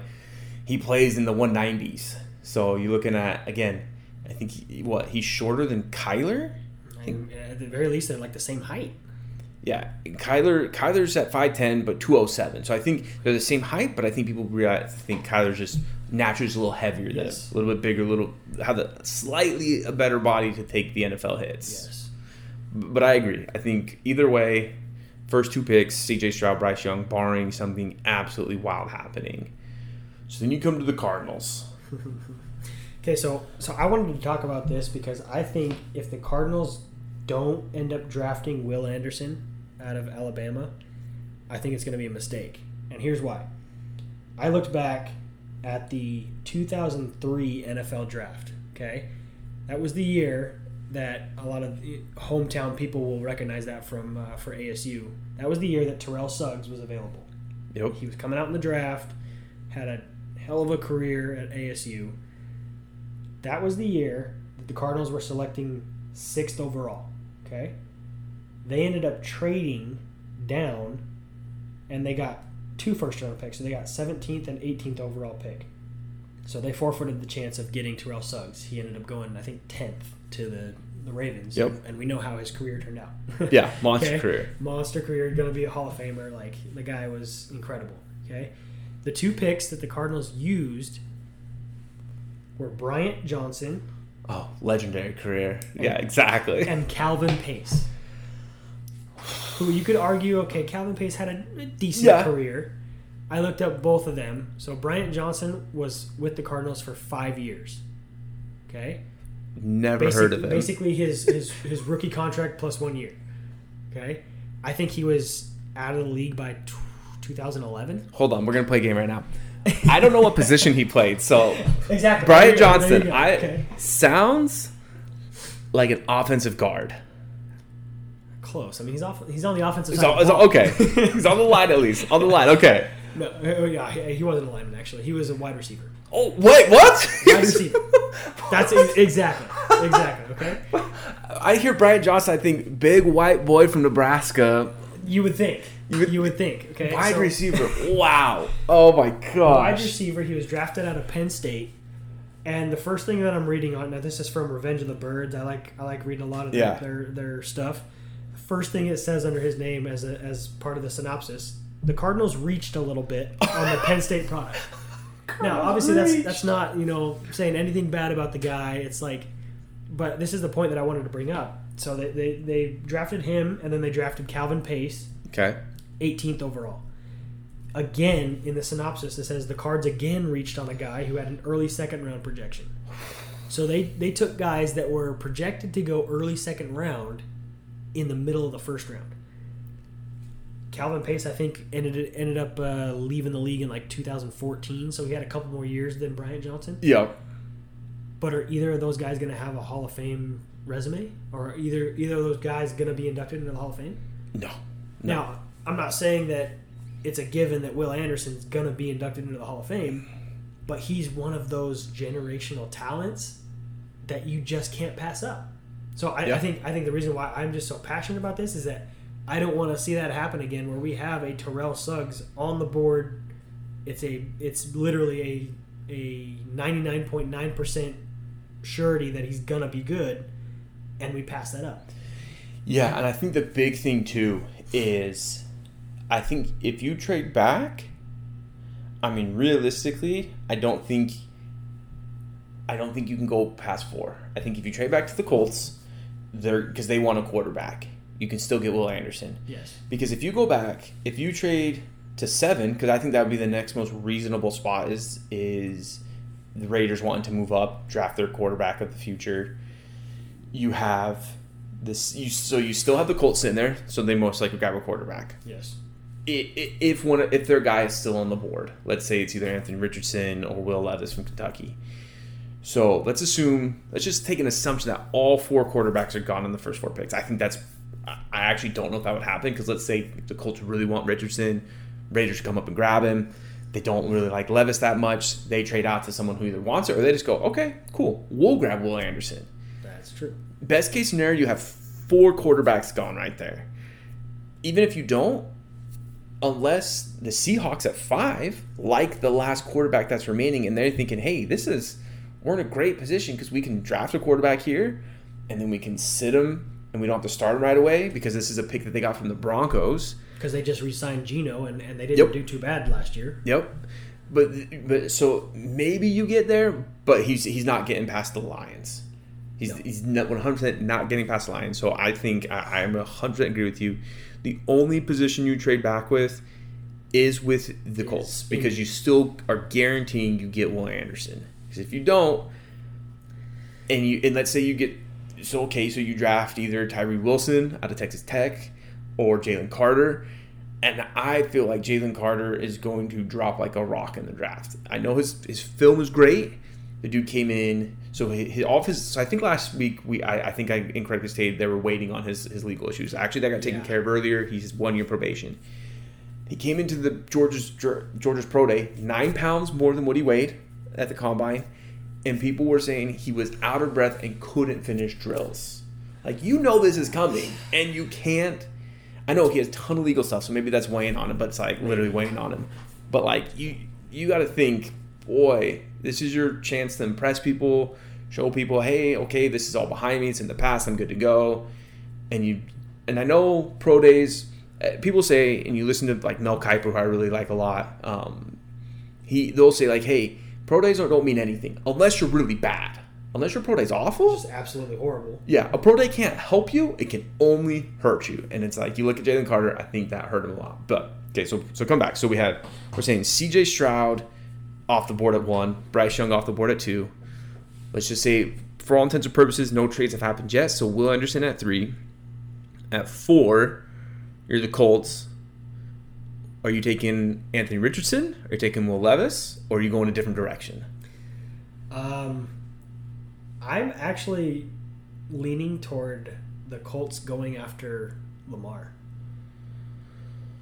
he plays in the one nineties. So you're looking at again. I think he, what he's shorter than Kyler. And uh, at the very least, they're like the same height. Yeah, Kyler Kyler's at five ten, but two oh seven. So I think they're the same height, but I think people think Kyler's just naturally just a little heavier than him, Yes. a little bit bigger, a little have a slightly a better body to take the NFL hits. Yes. But I agree. I think either way, first two picks, C.J. Stroud, Bryce Young, barring something absolutely wild happening. So then you come to the Cardinals. <laughs> Okay, so so I wanted to talk about this because I think if the Cardinals don't end up drafting Will Anderson out of Alabama, I think it's going to be a mistake. And here's why. I looked back at the 2003 NFL draft, okay? That was the year that a lot of hometown people will recognize that from uh, for ASU. That was the year that Terrell Suggs was available. Yep. He was coming out in the draft, had a hell of a career at ASU. That was the year that the Cardinals were selecting sixth overall. Okay. They ended up trading down and they got two first round picks. So they got 17th and 18th overall pick. So they forfeited the chance of getting Terrell Suggs. He ended up going, I think, 10th to the, the Ravens. Yep. And we know how his career turned out. <laughs> Yeah, monster Okay. career. Monster career, going to be a Hall of Famer. Like, the guy was incredible. Okay. The two picks that the Cardinals used were Bryant Johnson Oh, legendary career. Yeah, exactly. and Calvin Pace. Who you could argue, okay, Calvin Pace had a decent Yeah. career. I looked up both of them. So Bryant Johnson was with the Cardinals for five years. Okay, Never heard of him. Basically, his, his his rookie contract plus one year. Okay, I think he was out of the league by t- 2011. Hold on, we're gonna play a game right now. I don't know what position he played, so <laughs> Exactly. Brian There you go, there you Johnson. I okay. sounds like an offensive guard. close. I mean, he's off. He's on the offensive He's side. on, ball. okay, <laughs> he's on the line at least. On the line, okay. No, uh, yeah, he he wasn't a lineman actually. He was a wide receiver. Oh wait, what? Wide receiver. That's ex- exactly, exactly. Okay. <laughs> I hear Brian Johnson. I think big white boy from Nebraska, You would think. You would, think. Okay. wide so, receiver. <laughs> Wow. Oh my god. Wide receiver. He was drafted out of Penn State. And the first thing that I'm reading on now, this is from Revenge of the Birds. I like I like reading a lot of their Yeah. their, their stuff. First thing it says under his name as a, as part of the synopsis, the Cardinals reached a little bit on the Penn State product. <laughs> Now, obviously, that's that's not you know saying anything bad about the guy. It's like, but this is the point that I wanted to bring up. So they, they, they drafted him, and then they drafted Calvin Pace, Okay. 18th overall. Again, in the synopsis, it says the Cards again reached on a guy who had an early second round projection. So they, they took guys that were projected to go early second round in the middle of the first round. Calvin Pace, I think, ended ended up uh, leaving the league in like 2014, so he had a couple more years than Bryant Johnson. Yeah. But are either of those guys going to have a Hall of Fame resume, or are either either of those guys going to be inducted into the Hall of Fame? No. Now, I'm not saying that it's a given that Will Anderson's going to be inducted into the Hall of Fame, but he's one of those generational talents that you just can't pass up. So I, Yeah. I think I think the reason why I'm just so passionate about this is that I don't want to see that happen again, where we have a Terrell Suggs on the board. It's a it's literally a a 99.9 percent surety that he's gonna be good, and we pass that up. Yeah, and I think the big thing too is I think if you trade back, I mean realistically, I don't think I don't think you can go past 4. I think if you trade back to the Colts, they're because they want a quarterback. You can still get Will Anderson. Yes. Because if you go back, if you trade to 7 because I think that would be the next most reasonable spot is is the Raiders wanting to move up, draft their quarterback of the future. You have this you so you still have the Colts sitting there, so they most likely grab a quarterback. Yes. If one if their guy is still on the board, let's say it's either Anthony Richardson or Will Levis from Kentucky. So let's assume let's just take an assumption that all four quarterbacks are gone in the first four picks. I think that's I I actually don't know if that would happen because let's say the Colts really want Richardson, Raiders come up and grab him. They don't really like Levis that much. They trade out to someone who either wants it or they just go, okay, cool, we'll grab Will Anderson That's true. best case scenario, you have four quarterbacks gone right there. Even if you don't, unless the Seahawks at five like the last quarterback that's remaining, and they're thinking, hey, this is we're in a great position because we can draft a quarterback here, and then we can sit him, and we don't have to start him right away because this is a pick that they got from the Broncos. because they just re-signed Gino and, and they didn't Yep. do too bad last year. Yep. But but so maybe you get there, but he's he's not getting past the Lions. He's No. he's not one hundred percent not getting past the Lions. So I think I, I'm hundred percent agree with you. The only position you trade back with is with the Colts because you still are guaranteeing you get Will Anderson. Because if you don't, and you and let's say you get so okay, so you draft either Tyree Wilson out of Texas Tech or Jalen Carter. And I feel like Jalen Carter is going to drop like a rock in the draft. I know his his film is great. The dude came in, so his, his off his. So I think last week we I, I think I incorrectly stated they were waiting on his his legal issues. Actually, that got taken Yeah. care of earlier. He's one year probation. He came into the Georgia's Georgia's pro day nine pounds more than what he weighed at the combine, and people were saying he was out of breath and couldn't finish drills. Like you know this is coming, and you can't. I know he has a ton of legal stuff, so maybe that's weighing on him, but it's like literally weighing on him. But like you, you got to think, boy, this is your chance to impress people, show people, hey, okay, this is all behind me. It's in the past. I'm good to go. And you, and I know pro days. uh, People say, and you listen to like Mel Kiper, who I really like a lot. Um, he they'll say like, hey, pro days don't, don't mean anything unless you're really bad. Unless your pro day's awful, Just absolutely horrible. yeah, a pro day can't help you; it can only hurt you. And it's like you look at Jalen Carter. I think that hurt him a lot. But okay, so so come back. So we had we're saying C.J. Stroud off the board at one, Bryce Young off the board at two. Let's just say, for all intents and purposes, no trades have happened yet. So Will Anderson at three. At four, you're the Colts. Are you taking Anthony Richardson? Are you taking Will Levis? Or are you going a different direction? Um, I'm actually leaning toward the Colts going after Lamar.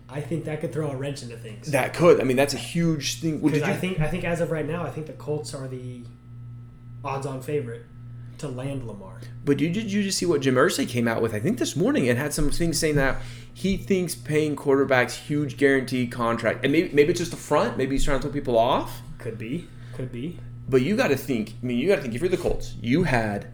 I think that could throw a wrench into things. That could. I mean, that's a huge thing. Well, you I think I think as of right now, I think the Colts are the odds-on favorite to land Lamar. But did you, did you just see what Jim Irsay came out with? I think this morning and had some things saying that he thinks paying quarterbacks huge guaranteed contract, and maybe maybe it's just the front. Maybe he's trying to throw people off. Could be, could be. But you got to think. I mean, you got to think. If you're the Colts, you had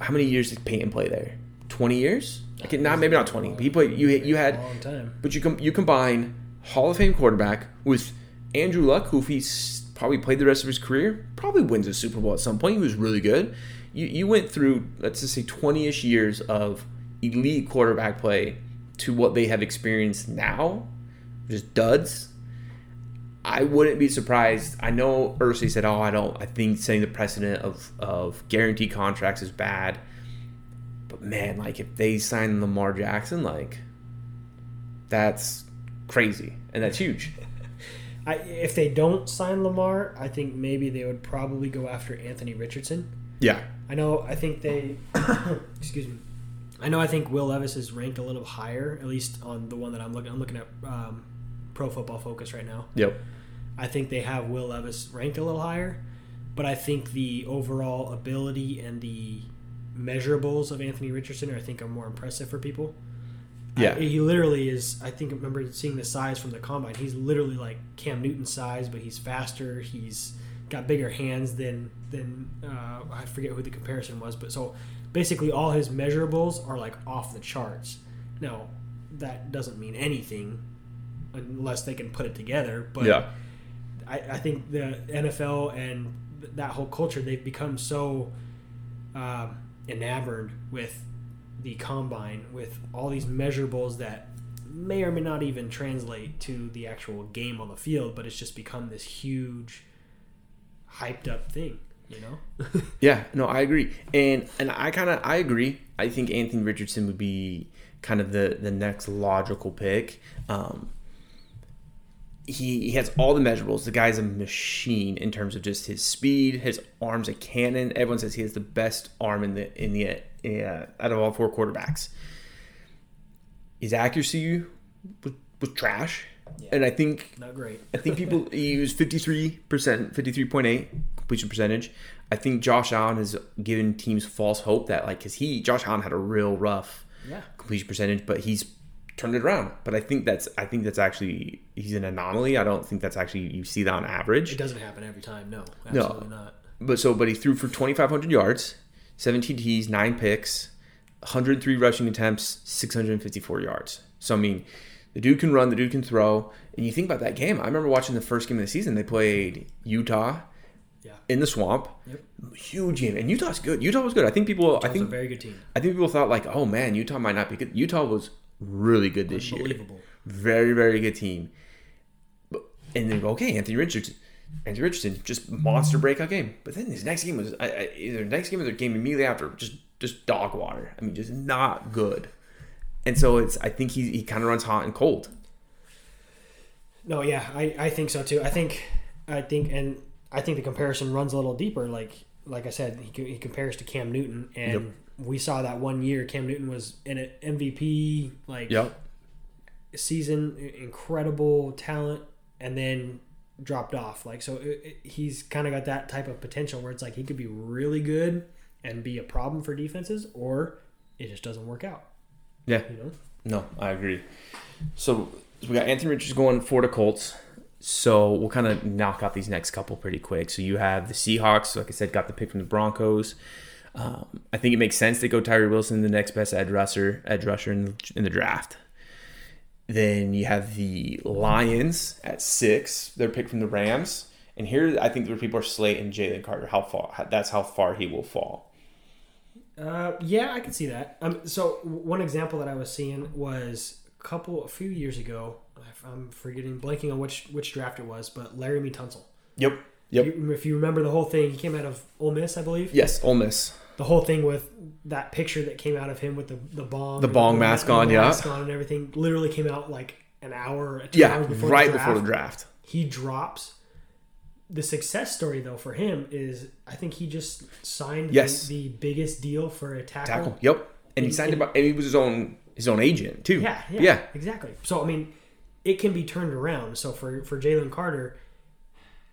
how many years did Peyton play there? Twenty years? Okay, not maybe not twenty. But he played. You you had, long time. but you com- you combine Hall of Fame quarterback with Andrew Luck, who if he's probably played the rest of his career, probably wins a Super Bowl at some point. He was really good. You you went through let's just say twenty ish years of elite quarterback play to what they have experienced now, just duds. I wouldn't be surprised. I know Irsay said, "Oh, I don't. I think setting the precedent of of guaranteed contracts is bad." But man, like if they sign Lamar Jackson, like that's crazy and that's huge. <laughs> I, if they don't sign Lamar, I think maybe they would probably go after Anthony Richardson. Yeah, I know. I think they. <coughs> excuse me. I know. I think Will Levis is ranked a little higher, at least on the one that I'm looking. I'm looking at um, Pro Football Focus right now. Yep. I think they have Will Levis ranked a little higher, but I think the overall ability and the measurables of Anthony Richardson, I think, are more impressive for people. Yeah. I- he literally is. I think I remember seeing the size from the combine. He's literally like Cam Newton size, but he's faster. He's got bigger hands than than uh, I forget who the comparison was, but so basically all his measurables are like off the charts. Now that doesn't mean anything unless they can put it together. But yeah. I, I think the NFL and that whole culture they've become so um, enamored with the combine with all these measurables that may or may not even translate to the actual game on the field but it's just become this huge hyped up thing you know <laughs> Yeah, no, I agree, and and I kind of I agree. I think Anthony Richardson would be kind of the the next logical pick. Um, he he has all the measurables. The guy's a machine in terms of just his speed, his arms a cannon. Everyone says he has the best arm in the in the uh, out of all four quarterbacks. His accuracy was, was trash, Yeah. and I think not great I think people <laughs> he was fifty three percent, fifty three point eight completion percentage. I think Josh Allen has given teams false hope that like because he Josh Allen had a real rough yeah completion percentage, but he's turned it around. But I think that's I think that's actually he's an anomaly. I don't think that's actually you see that on average. it doesn't happen every time no No. absolutely not But so but he threw for twenty five hundred yards, seventeen T's, nine picks, hundred three rushing attempts, six hundred and fifty four yards. So I mean. The dude can run. The dude can throw. And you think about that game. I remember watching the first game of the season. They played Utah yeah in the swamp. Yep. Huge game, and Utah's good. Utah was good. I think people. I That was a think. very good team I think people thought like, oh man, Utah might not be good. Utah was really good this year. unbelievable Very very good team. And then okay, Anthony Richardson. Anthony Richardson just monster breakout game. But then his next game was I, I, either next game or the game immediately after just just dog water. I mean, just not good. And so it's I think he he kind of runs hot and cold. No, yeah, I, I think so too. I think I think and I think the comparison runs a little deeper. Like like I said, he, he compares to Cam Newton, and Yep. We saw that one year Cam Newton was in an MVP like Yep. season, incredible talent, and then dropped off. Like so, it, it- he's kind of got that type of potential where it's like he could be really good and be a problem for defenses, or it just doesn't work out. Yeah. You know. No, I agree. So we got Anthony Richards going for the Colts. So we'll kind of knock out these next couple pretty quick. So you have the Seahawks, like I said, got the pick from the Broncos. Um, I think it makes sense to go Tyree Wilson, the next best edge rusher, edge rusher in the, in the draft. Then you have the Lions at six. They're picked from the Rams. And here, I think where people are slating Jalen Carter. How far? That's how far he will fall. Uh, yeah, I can see that. Um, so one example that I was seeing was a couple, a few years ago. I'm forgetting, blanking on which which draft it was, but Laremy Tunsil. Yep. Yep. You, if you remember the whole thing, he came out of Ole Miss, I believe. Yes, Ole Miss. The whole thing with that picture that came out of him with the the bong, The bong mask on, yeah. mask on and everything, literally came out like an hour, two Yeah, hours before right the draft. before the draft. He drops. The success story though for him is I think he just signed Yes. the, the biggest deal for a tackle. Tackle. Yep. And he signed about, and he was his own his own agent too. Yeah, yeah, Yeah. exactly. So I mean, it can be turned around. So for for Jalen Carter,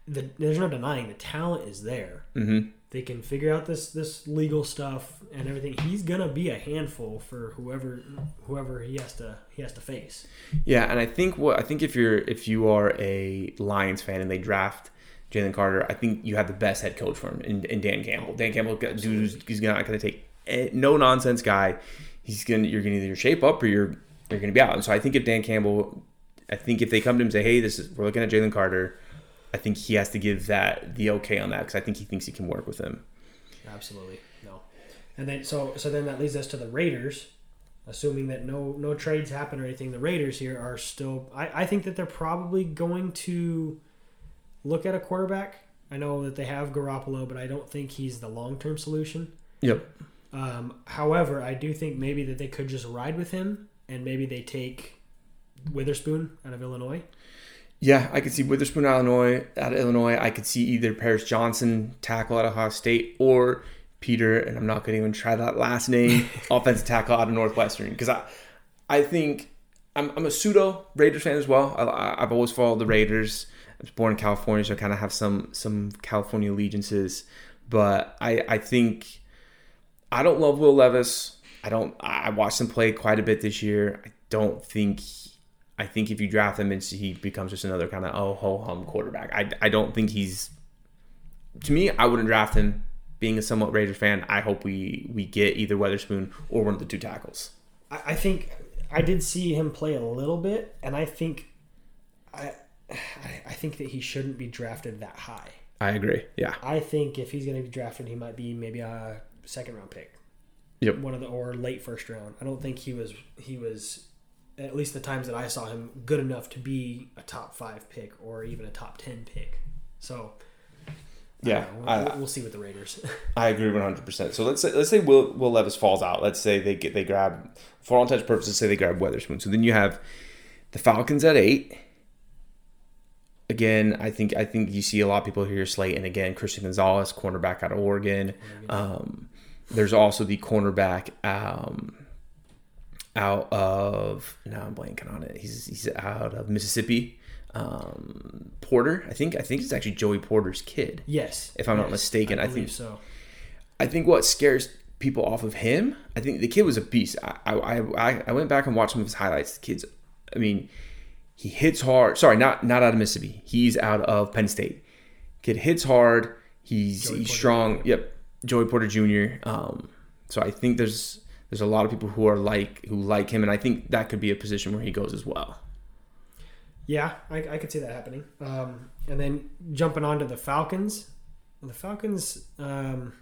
the, there's no denying the talent is there. Mm-hmm. They can figure out this this legal stuff and everything. He's gonna be a handful for whoever whoever he has to he has to face. Yeah, and I think what I think if you're if you are a Lions fan and they draft Jalen Carter, I think you have the best head coach for him in, in Dan Campbell. Dan Campbell, dude, he's not to take no nonsense guy. He's gonna you're gonna either shape up or you're you're gonna be out. And so I think if Dan Campbell, I think if they come to him and say, hey, this is we're looking at Jalen Carter, I think he has to give that the okay on that because I think he thinks he can work with him. Absolutely no. And then so so then that leads us to the Raiders. Assuming that no no trades happen or anything, the Raiders here are still. I, I think that they're probably going to look at a quarterback. I know that they have Garoppolo, but I don't think he's the long term solution. Yep. Um, however, I do think maybe that they could just ride with him and maybe they take Witherspoon out of Illinois. Yeah, I could see Witherspoon, Illinois, out of Illinois. I could see either Paris Johnson, tackle out of Ohio State, or Peter, and I'm not going to even try that last name, <laughs> offensive tackle out of Northwestern. Because I, I think I'm, I'm a pseudo Raiders fan as well. I, I've always followed the Raiders. I was born in California, so I kind of have some some California allegiances. But I, I think I don't love Will Levis. I don't. I watched him play quite a bit this year. I don't think. I think if you draft him, it's, he becomes just another kind of oh ho hum quarterback. I, I don't think he's. To me, I wouldn't draft him. Being a somewhat Raiders fan, I hope we we get either Witherspoon or one of the two tackles. I, I think I did see him play a little bit, and I think I I- I think that he shouldn't be drafted that high. I agree. Yeah. I think if he's going to be drafted, he might be maybe a second round pick. Yep. One of the or late first round. I don't think he was he was at least the times that I saw him good enough to be a top five pick or even a top ten pick. So Yeah. know. I, we'll, we'll see with the Raiders. <laughs> I agree one hundred percent. So let's say let's say Will Will Levis falls out. Let's say they get they grab for all intents and purposes, say they grab Witherspoon. So then you have the Falcons at eight. Again, I think I think you see a lot of people here slate, and again. Christian Gonzalez, cornerback out of Oregon. Um, there's also the cornerback um, out of now I'm blanking on it. He's he's out of Mississippi. Um, Porter, I think I think it's actually Joey Porter's kid. yes, If I'm not mistaken, I believe think- so. I think what scares people off of him, I think the kid was a beast. I I, I, I went back and watched some of his highlights. The kid's, I mean, he hits hard. Sorry, not not out of Mississippi. He's out of Penn State. Kid hits hard. He's Joey he's Porter strong. Yep, Joey Porter Jr. Um, so I think there's there's a lot of people who are like who like him, and I think that could be a position where he goes as well. Yeah, I, I could see that happening. Um, and then jumping on to the Falcons. The Falcons, um,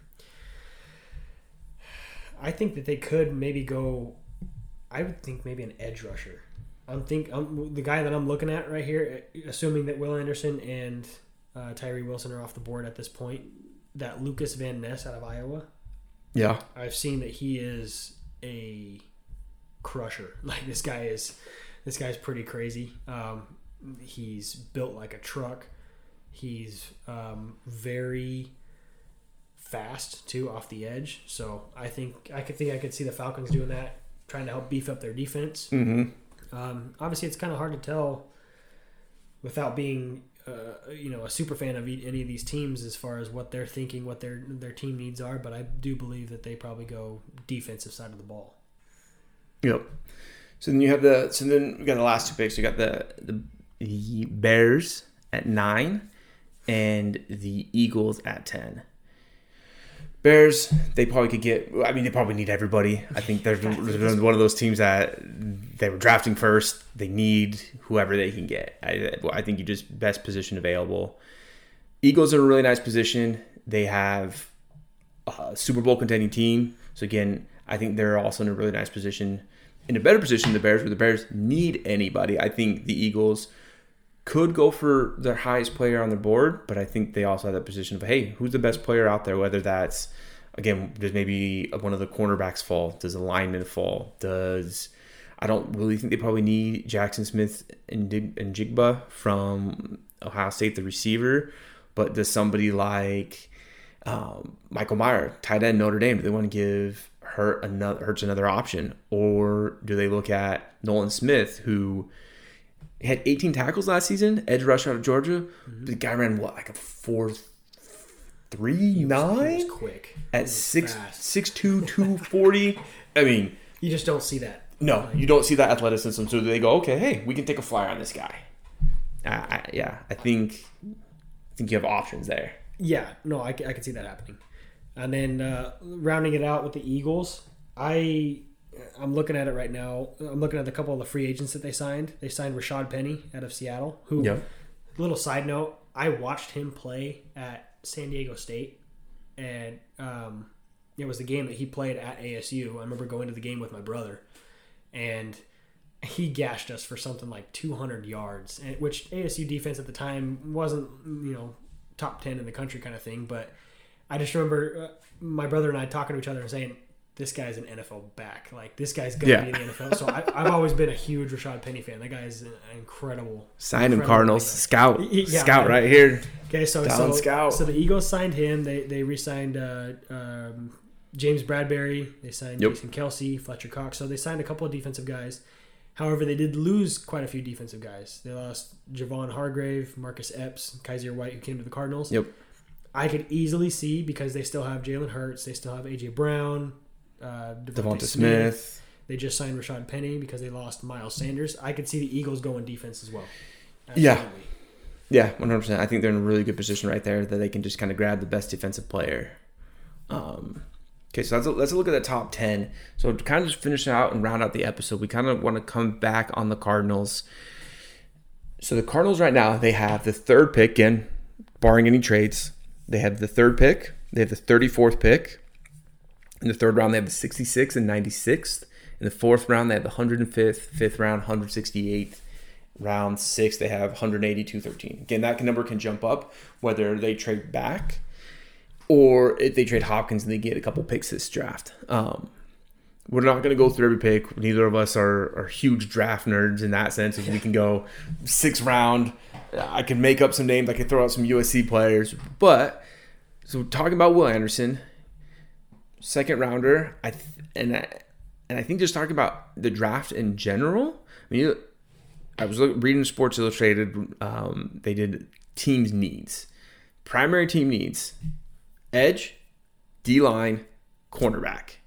I think that they could maybe go. I would think maybe an edge rusher. I'm think I'm, the guy that I'm looking at right here, assuming that Will Anderson and uh, Tyree Wilson are off the board at this point. That Lucas Van Ness out of Iowa. Yeah, I've seen that he is a crusher. <laughs> Like this guy is, this guy's pretty crazy. Um, he's built like a truck. He's um, very fast too off the edge. So I think I could think I could see the Falcons doing that, trying to help beef up their defense. mm-hmm. Um, obviously, it's kind of hard to tell without being, uh, you know, a super fan of any of these teams as far as what they're thinking, what their their team needs are. But I do believe that they probably go defensive side of the ball. Yep. So then you have the so then we got the last two picks. You got the the, the Bears at nine and the Eagles at ten. Bears, they probably could get. I mean, they probably need everybody. I think they're, they're one of those teams that they were drafting first. They need whoever they can get. I, I think you just best position available. Eagles are in a really nice position. They have a Super Bowl contending team. So again, I think they're also in a really nice position, in a better position than the Bears, where the Bears need anybody. I think the Eagles could go for their highest player on their board, but I think they also have that position of hey, who's the best player out there? Whether that's again, does maybe one of the cornerbacks fall? Does a lineman fall? Does I don't really think they probably need Jackson Smith and, Jigba from Ohio State, the receiver, but does somebody like um, Michael Mayer, tight end Notre Dame, do they want to give Hurt another Hurts another option, or do they look at Nolan Smith who had 18 tackles last season, edge rush out of Georgia. Mm-hmm. The guy ran what like a four three nine quick at six fast. six two two forty. I mean, you just don't see that. No, you don't see that athleticism. So they go, okay, hey, we can take a flyer on this guy. Uh, I, yeah, I think I think you have options there. Yeah, no, I, I can see that happening. And then uh, rounding it out with the Eagles, I I'm looking at it right now. I'm looking at a couple of the free agents that they signed. They signed Rashad Penny out of Seattle. Who? Yeah. Little side note: I watched him play at San Diego State, and um, it was the game that he played at ASU. I remember going to the game with my brother, and he gashed us for something like 200 yards, which ASU defense at the time wasn't, you know, top 10 in the country kind of thing. But I just remember uh, my brother and I talking to each other and saying, this guy's an NFL back. Like this guy's gonna yeah. be in the NFL. So I, have always been a huge Rashad Penny fan. That guy is an incredible. Sign him, Cardinals. Scout, <laughs> yeah, scout right here. Okay, so so, scout. so the Eagles signed him. They they re-signed uh, um, James Bradberry. They signed yep. Jason Kelce, Fletcher Cox. So they signed a couple of defensive guys. However, they did lose quite a few defensive guys. They lost Javon Hargrave, Marcus Epps, Kyzir White, who came to the Cardinals. Yep. I could easily see because they still have Jalen Hurts, they still have AJ Brown, uh, DeVonta, Smith. Smith. They just signed Rashad Penny because they lost Miles Sanders. I could see the Eagles going defense as well. Absolutely. Yeah. Yeah, 100%. I think they're in a really good position right there that they can just kind of grab the best defensive player. Um, okay, so let's, let's look at the top 10. So to kind of just finish out and round out the episode, we kind of want to come back on the Cardinals. So the Cardinals right now, they have the third pick, again, barring any trades. They have the third pick. They have the 34th pick. In the third round, they have the 66th and 96th. In the fourth round, they have the 105th. Fifth round, 168th. Round six, they have 182, 13. Again, that number can jump up whether they trade back or if they trade Hopkins and they get a couple picks this draft. Um, we're not going to go through every pick. Neither of us are, are huge draft nerds in that sense. If we can go six round, I can make up some names. I can throw out some USC players. But so talking about Will Anderson, second rounder. I th- and I, and I think just talking about the draft in general. I mean, I was reading Sports Illustrated. Um, they did teams needs, primary team needs, edge, D line, cornerback,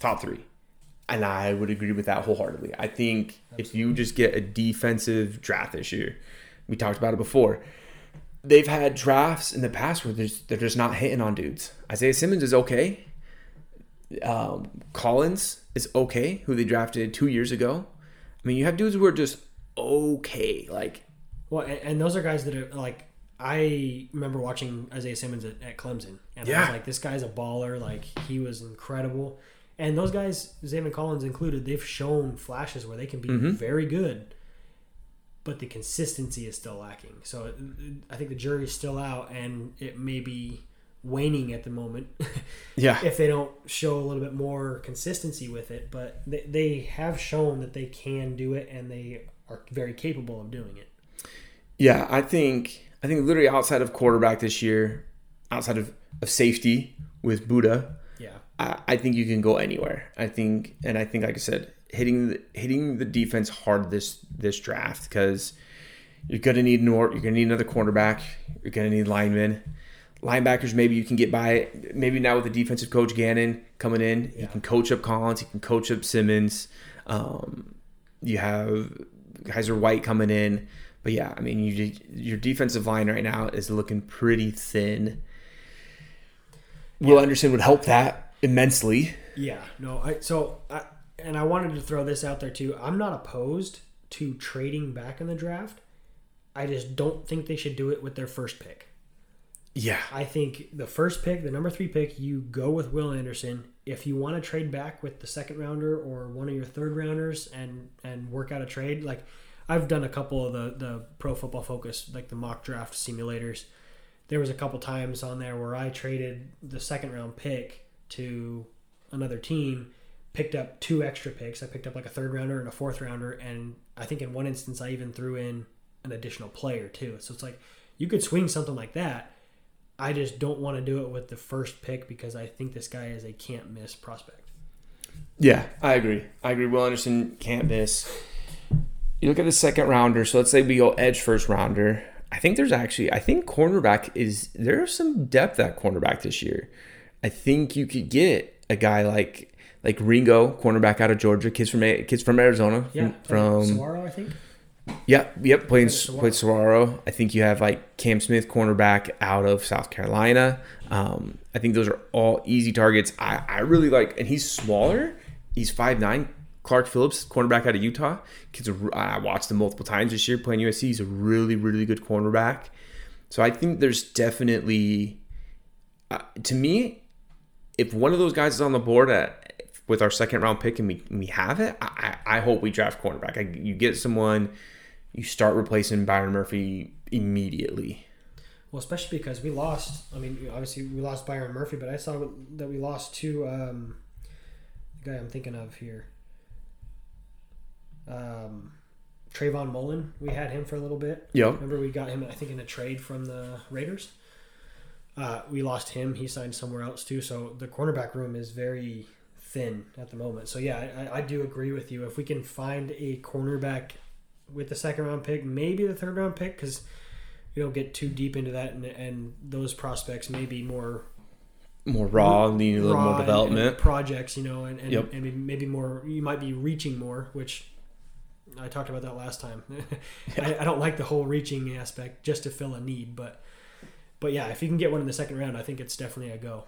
top three. And I would agree with that wholeheartedly. I think Absolutely. if you just get a defensive draft this year, we talked about it before. They've had drafts in the past where they're just not hitting on dudes. Isaiah Simmons is okay um, Collins is okay, who they drafted two years ago. I mean, you have dudes who are just okay, like. Well, and, those are guys that are like I remember watching Isaiah Simmons at, at Clemson, and yeah. I was like, this guy's a baller. Like he was incredible. And those guys, Zaven Collins included, they've shown flashes where they can be mm-hmm. very good, but the consistency is still lacking. So I think the jury's still out, and it may be waning at the moment. <laughs> yeah. if they don't show a little bit more consistency with it, but they, they have shown that they can do it and they are very capable of doing it. Yeah, I think I think literally outside of quarterback this year, outside of, of safety with Budda, yeah, I, I think you can go anywhere. I think, and I think, like I said, hitting the, hitting the defense hard this this draft because you're gonna need more. You're gonna need another cornerback. You're gonna need linemen linebackers maybe you can get by maybe now with the defensive coach Gannon coming in yeah. he can coach up Collins he can coach up Simmons um, You have Kyzir White coming in, but yeah, I mean, you, your defensive line right now is looking pretty thin. Will Anderson would help that immensely. Yeah, no, I so I, and I wanted to throw this out there too. I'm not opposed to trading back in the draft. I just don't think they should do it with their first pick. Yeah. I think the first pick, the number three pick, you go with Will Anderson. If you want to trade back with the second rounder or one of your third rounders and and work out a trade, like I've done a couple of the the Pro Football Focus, like the mock draft simulators. There was a couple times on there where I traded the second round pick to another team, picked up two extra picks. I picked up like a third rounder and a fourth rounder, and I think in one instance I even threw in an additional player too. So it's like you could swing something like that. I just don't want to do it with the first pick because I think this guy is a can't miss prospect. Yeah, I agree. I agree. Will Anderson can't miss. You look at the second rounder. So let's say we go edge first rounder. I think there's actually I think cornerback is there's some depth at cornerback this year. I think you could get a guy like like Ringo, cornerback out of Georgia, kids from kids from Arizona, Yeah, from uh, Saguaro, I think. Yeah, yep, playing played Saguaro. I think you have like Cam Smith, cornerback out of South Carolina. Um, I think those are all easy targets. I, I really like, and he's smaller. He's five nine. Clark Phillips, cornerback out of Utah. Kids, are, I watched him multiple times this year playing USC. He's a really, really good cornerback. So I think there's definitely, uh, to me, if one of those guys is on the board at, with our second round pick and we, we have it, I, I I hope we draft cornerback. I, you get someone, you start replacing Byron Murphy immediately. Well, especially because we lost. I mean, obviously we lost Byron Murphy, but I saw that we lost to um, the guy I'm thinking of here. Um, Trayvon Mullen. We had him for a little bit. Yep. Remember, we got him, I think, in a trade from the Raiders. Uh, we lost him. He signed somewhere else too. So the cornerback room is very thin at the moment. So yeah, I, I do agree with you. If we can find a cornerback with the second round pick, maybe the third round pick, because we don't get too deep into that, and, and those prospects may be more More raw, need a little more and- and development. projects, you know, and, and, Yep. and maybe- more. You might be reaching more, which I talked about that last time. <laughs> I, I don't like the whole reaching aspect just to fill a need, but but yeah, if you can get one in the second round, I think it's definitely a go.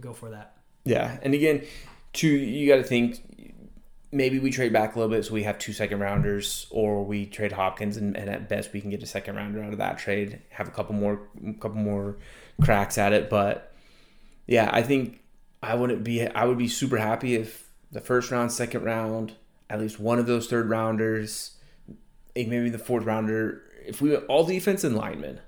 Go for that. Yeah, and again, two you got to think maybe we trade back a little bit so we have two second rounders, or we trade Hopkins and, and at best we can get a second rounder out of that trade. Have a couple more, couple more cracks at it, but yeah, I think I wouldn't be. I would be super happy if the first round, second round, at least one of those third rounders, maybe the fourth rounder. If we went all defense and linemen,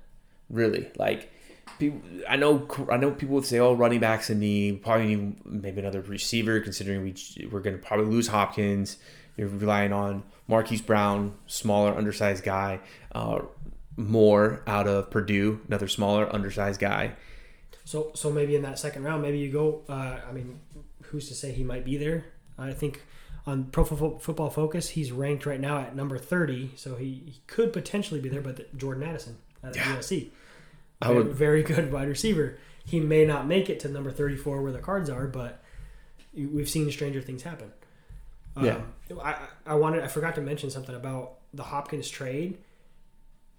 really like people, I know I know people would say, "Oh, running backs a need. Probably need maybe another receiver." Considering we we're going to probably lose Hopkins, you're relying on Marquise Brown, smaller, undersized guy. Uh, Moore out of Purdue, another smaller, undersized guy. So so maybe in that second round, maybe you go. Uh, I mean, who's to say he might be there? I think on Pro Fo- Football Focus, he's ranked right now at number thirty, so he, he could potentially be there. But the, Jordan Addison at Yeah. USC, I very, would- very good <laughs> wide receiver. He may not make it to number thirty-four where the cards are, but we've seen stranger things happen. Yeah. Um, I I wanted I forgot to mention something about the Hopkins trade.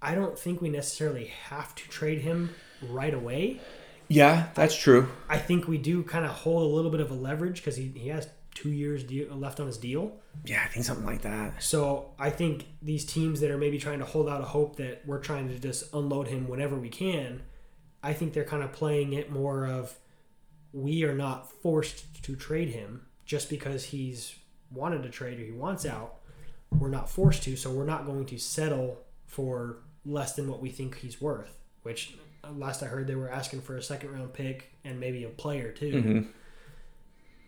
I don't think we necessarily have to trade him right away. Yeah, that's true. I think we do kind of hold a little bit of a leverage because he, he has two years deal, left on his deal. Yeah, I think something like that. So I think these teams that are maybe trying to hold out a hope that we're trying to just unload him whenever we can, I think they're kind of playing it more of we are not forced to trade him just because he's wanted to trade or he wants out. We're not forced to, so we're not going to settle for less than what we think he's worth. Which uh, last I heard they were asking for a second round pick and maybe a player too. Mhm.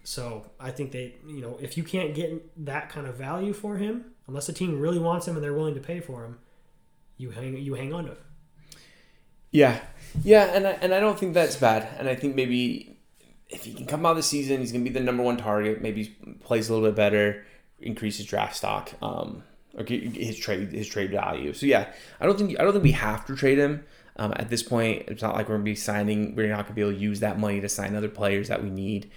So I think they, you know, if you can't get that kind of value for him, unless a team really wants him and they're willing to pay for him, you hang you hang on to him. Yeah, yeah, and I, and I don't think that's bad. And I think maybe if he can come out of the season, he's gonna be the number one target. Maybe plays a little bit better, increases draft stock, um, or his trade his trade value. So yeah, I don't think I don't think we have to trade him. Um, at this point, it's not like we're gonna be signing. We're not gonna be able to use that money to sign other players that we need.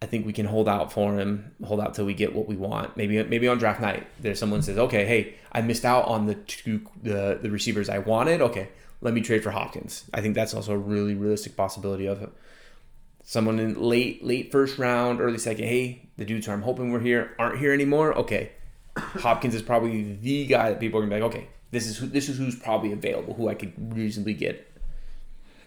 I think we can hold out for him, hold out till we get what we want. Maybe maybe on draft night, there's someone says, okay, hey, I missed out on the two the the receivers I wanted. Okay, let me trade for Hopkins. I think that's also a really realistic possibility of it. Someone in late late first round, early second. Hey, the dudes who I'm hoping we're here aren't here anymore. Okay, <coughs> Hopkins is probably the guy that people are gonna be like, okay, this is who, this is who's probably available, who I could reasonably get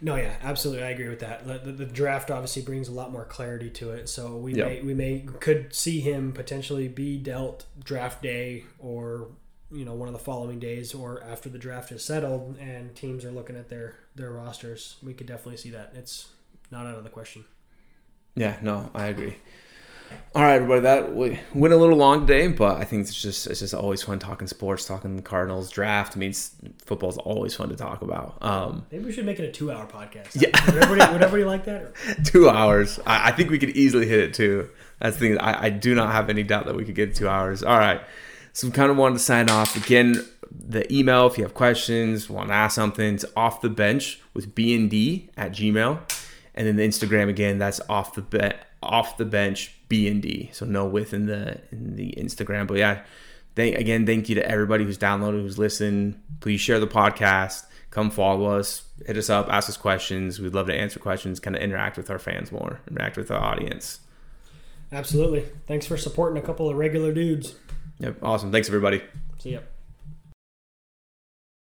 no, yeah, absolutely, I agree with that. The, the, the, draft obviously brings a lot more clarity to it, so we yep. may we may could see him potentially be dealt draft day or you know one of the following days or after the draft is settled and teams are looking at their their rosters. We could definitely see that. It's not out of the question. Yeah, no, I agree. All right, everybody. That we went a little long today, but I think it's just it's just always fun talking sports, talking the Cardinals draft. I mean, football's always fun to talk about. Um, Maybe we should make it a two-hour podcast. Yeah, would everybody, would everybody like that? Or? <laughs> two hours. I, I, think we could easily hit it too. That's the thing. I, I do not have any doubt that we could get two hours. All right. So we kind of wanted to sign off again. The email, if you have questions, want to ask something, it's off the bench with B and D at Gmail, and then the Instagram again. That's off the be- off the bench B and D. So no with in the in the Instagram. But yeah, thank again, thank you to everybody who's downloaded, who's listened. Please share the podcast. Come follow us. Hit us up. Ask us questions. We'd love to answer questions. Kind of interact with our fans more. Interact with our audience. Absolutely. Thanks for supporting a couple of regular dudes. Yep. Awesome. Thanks everybody. See ya.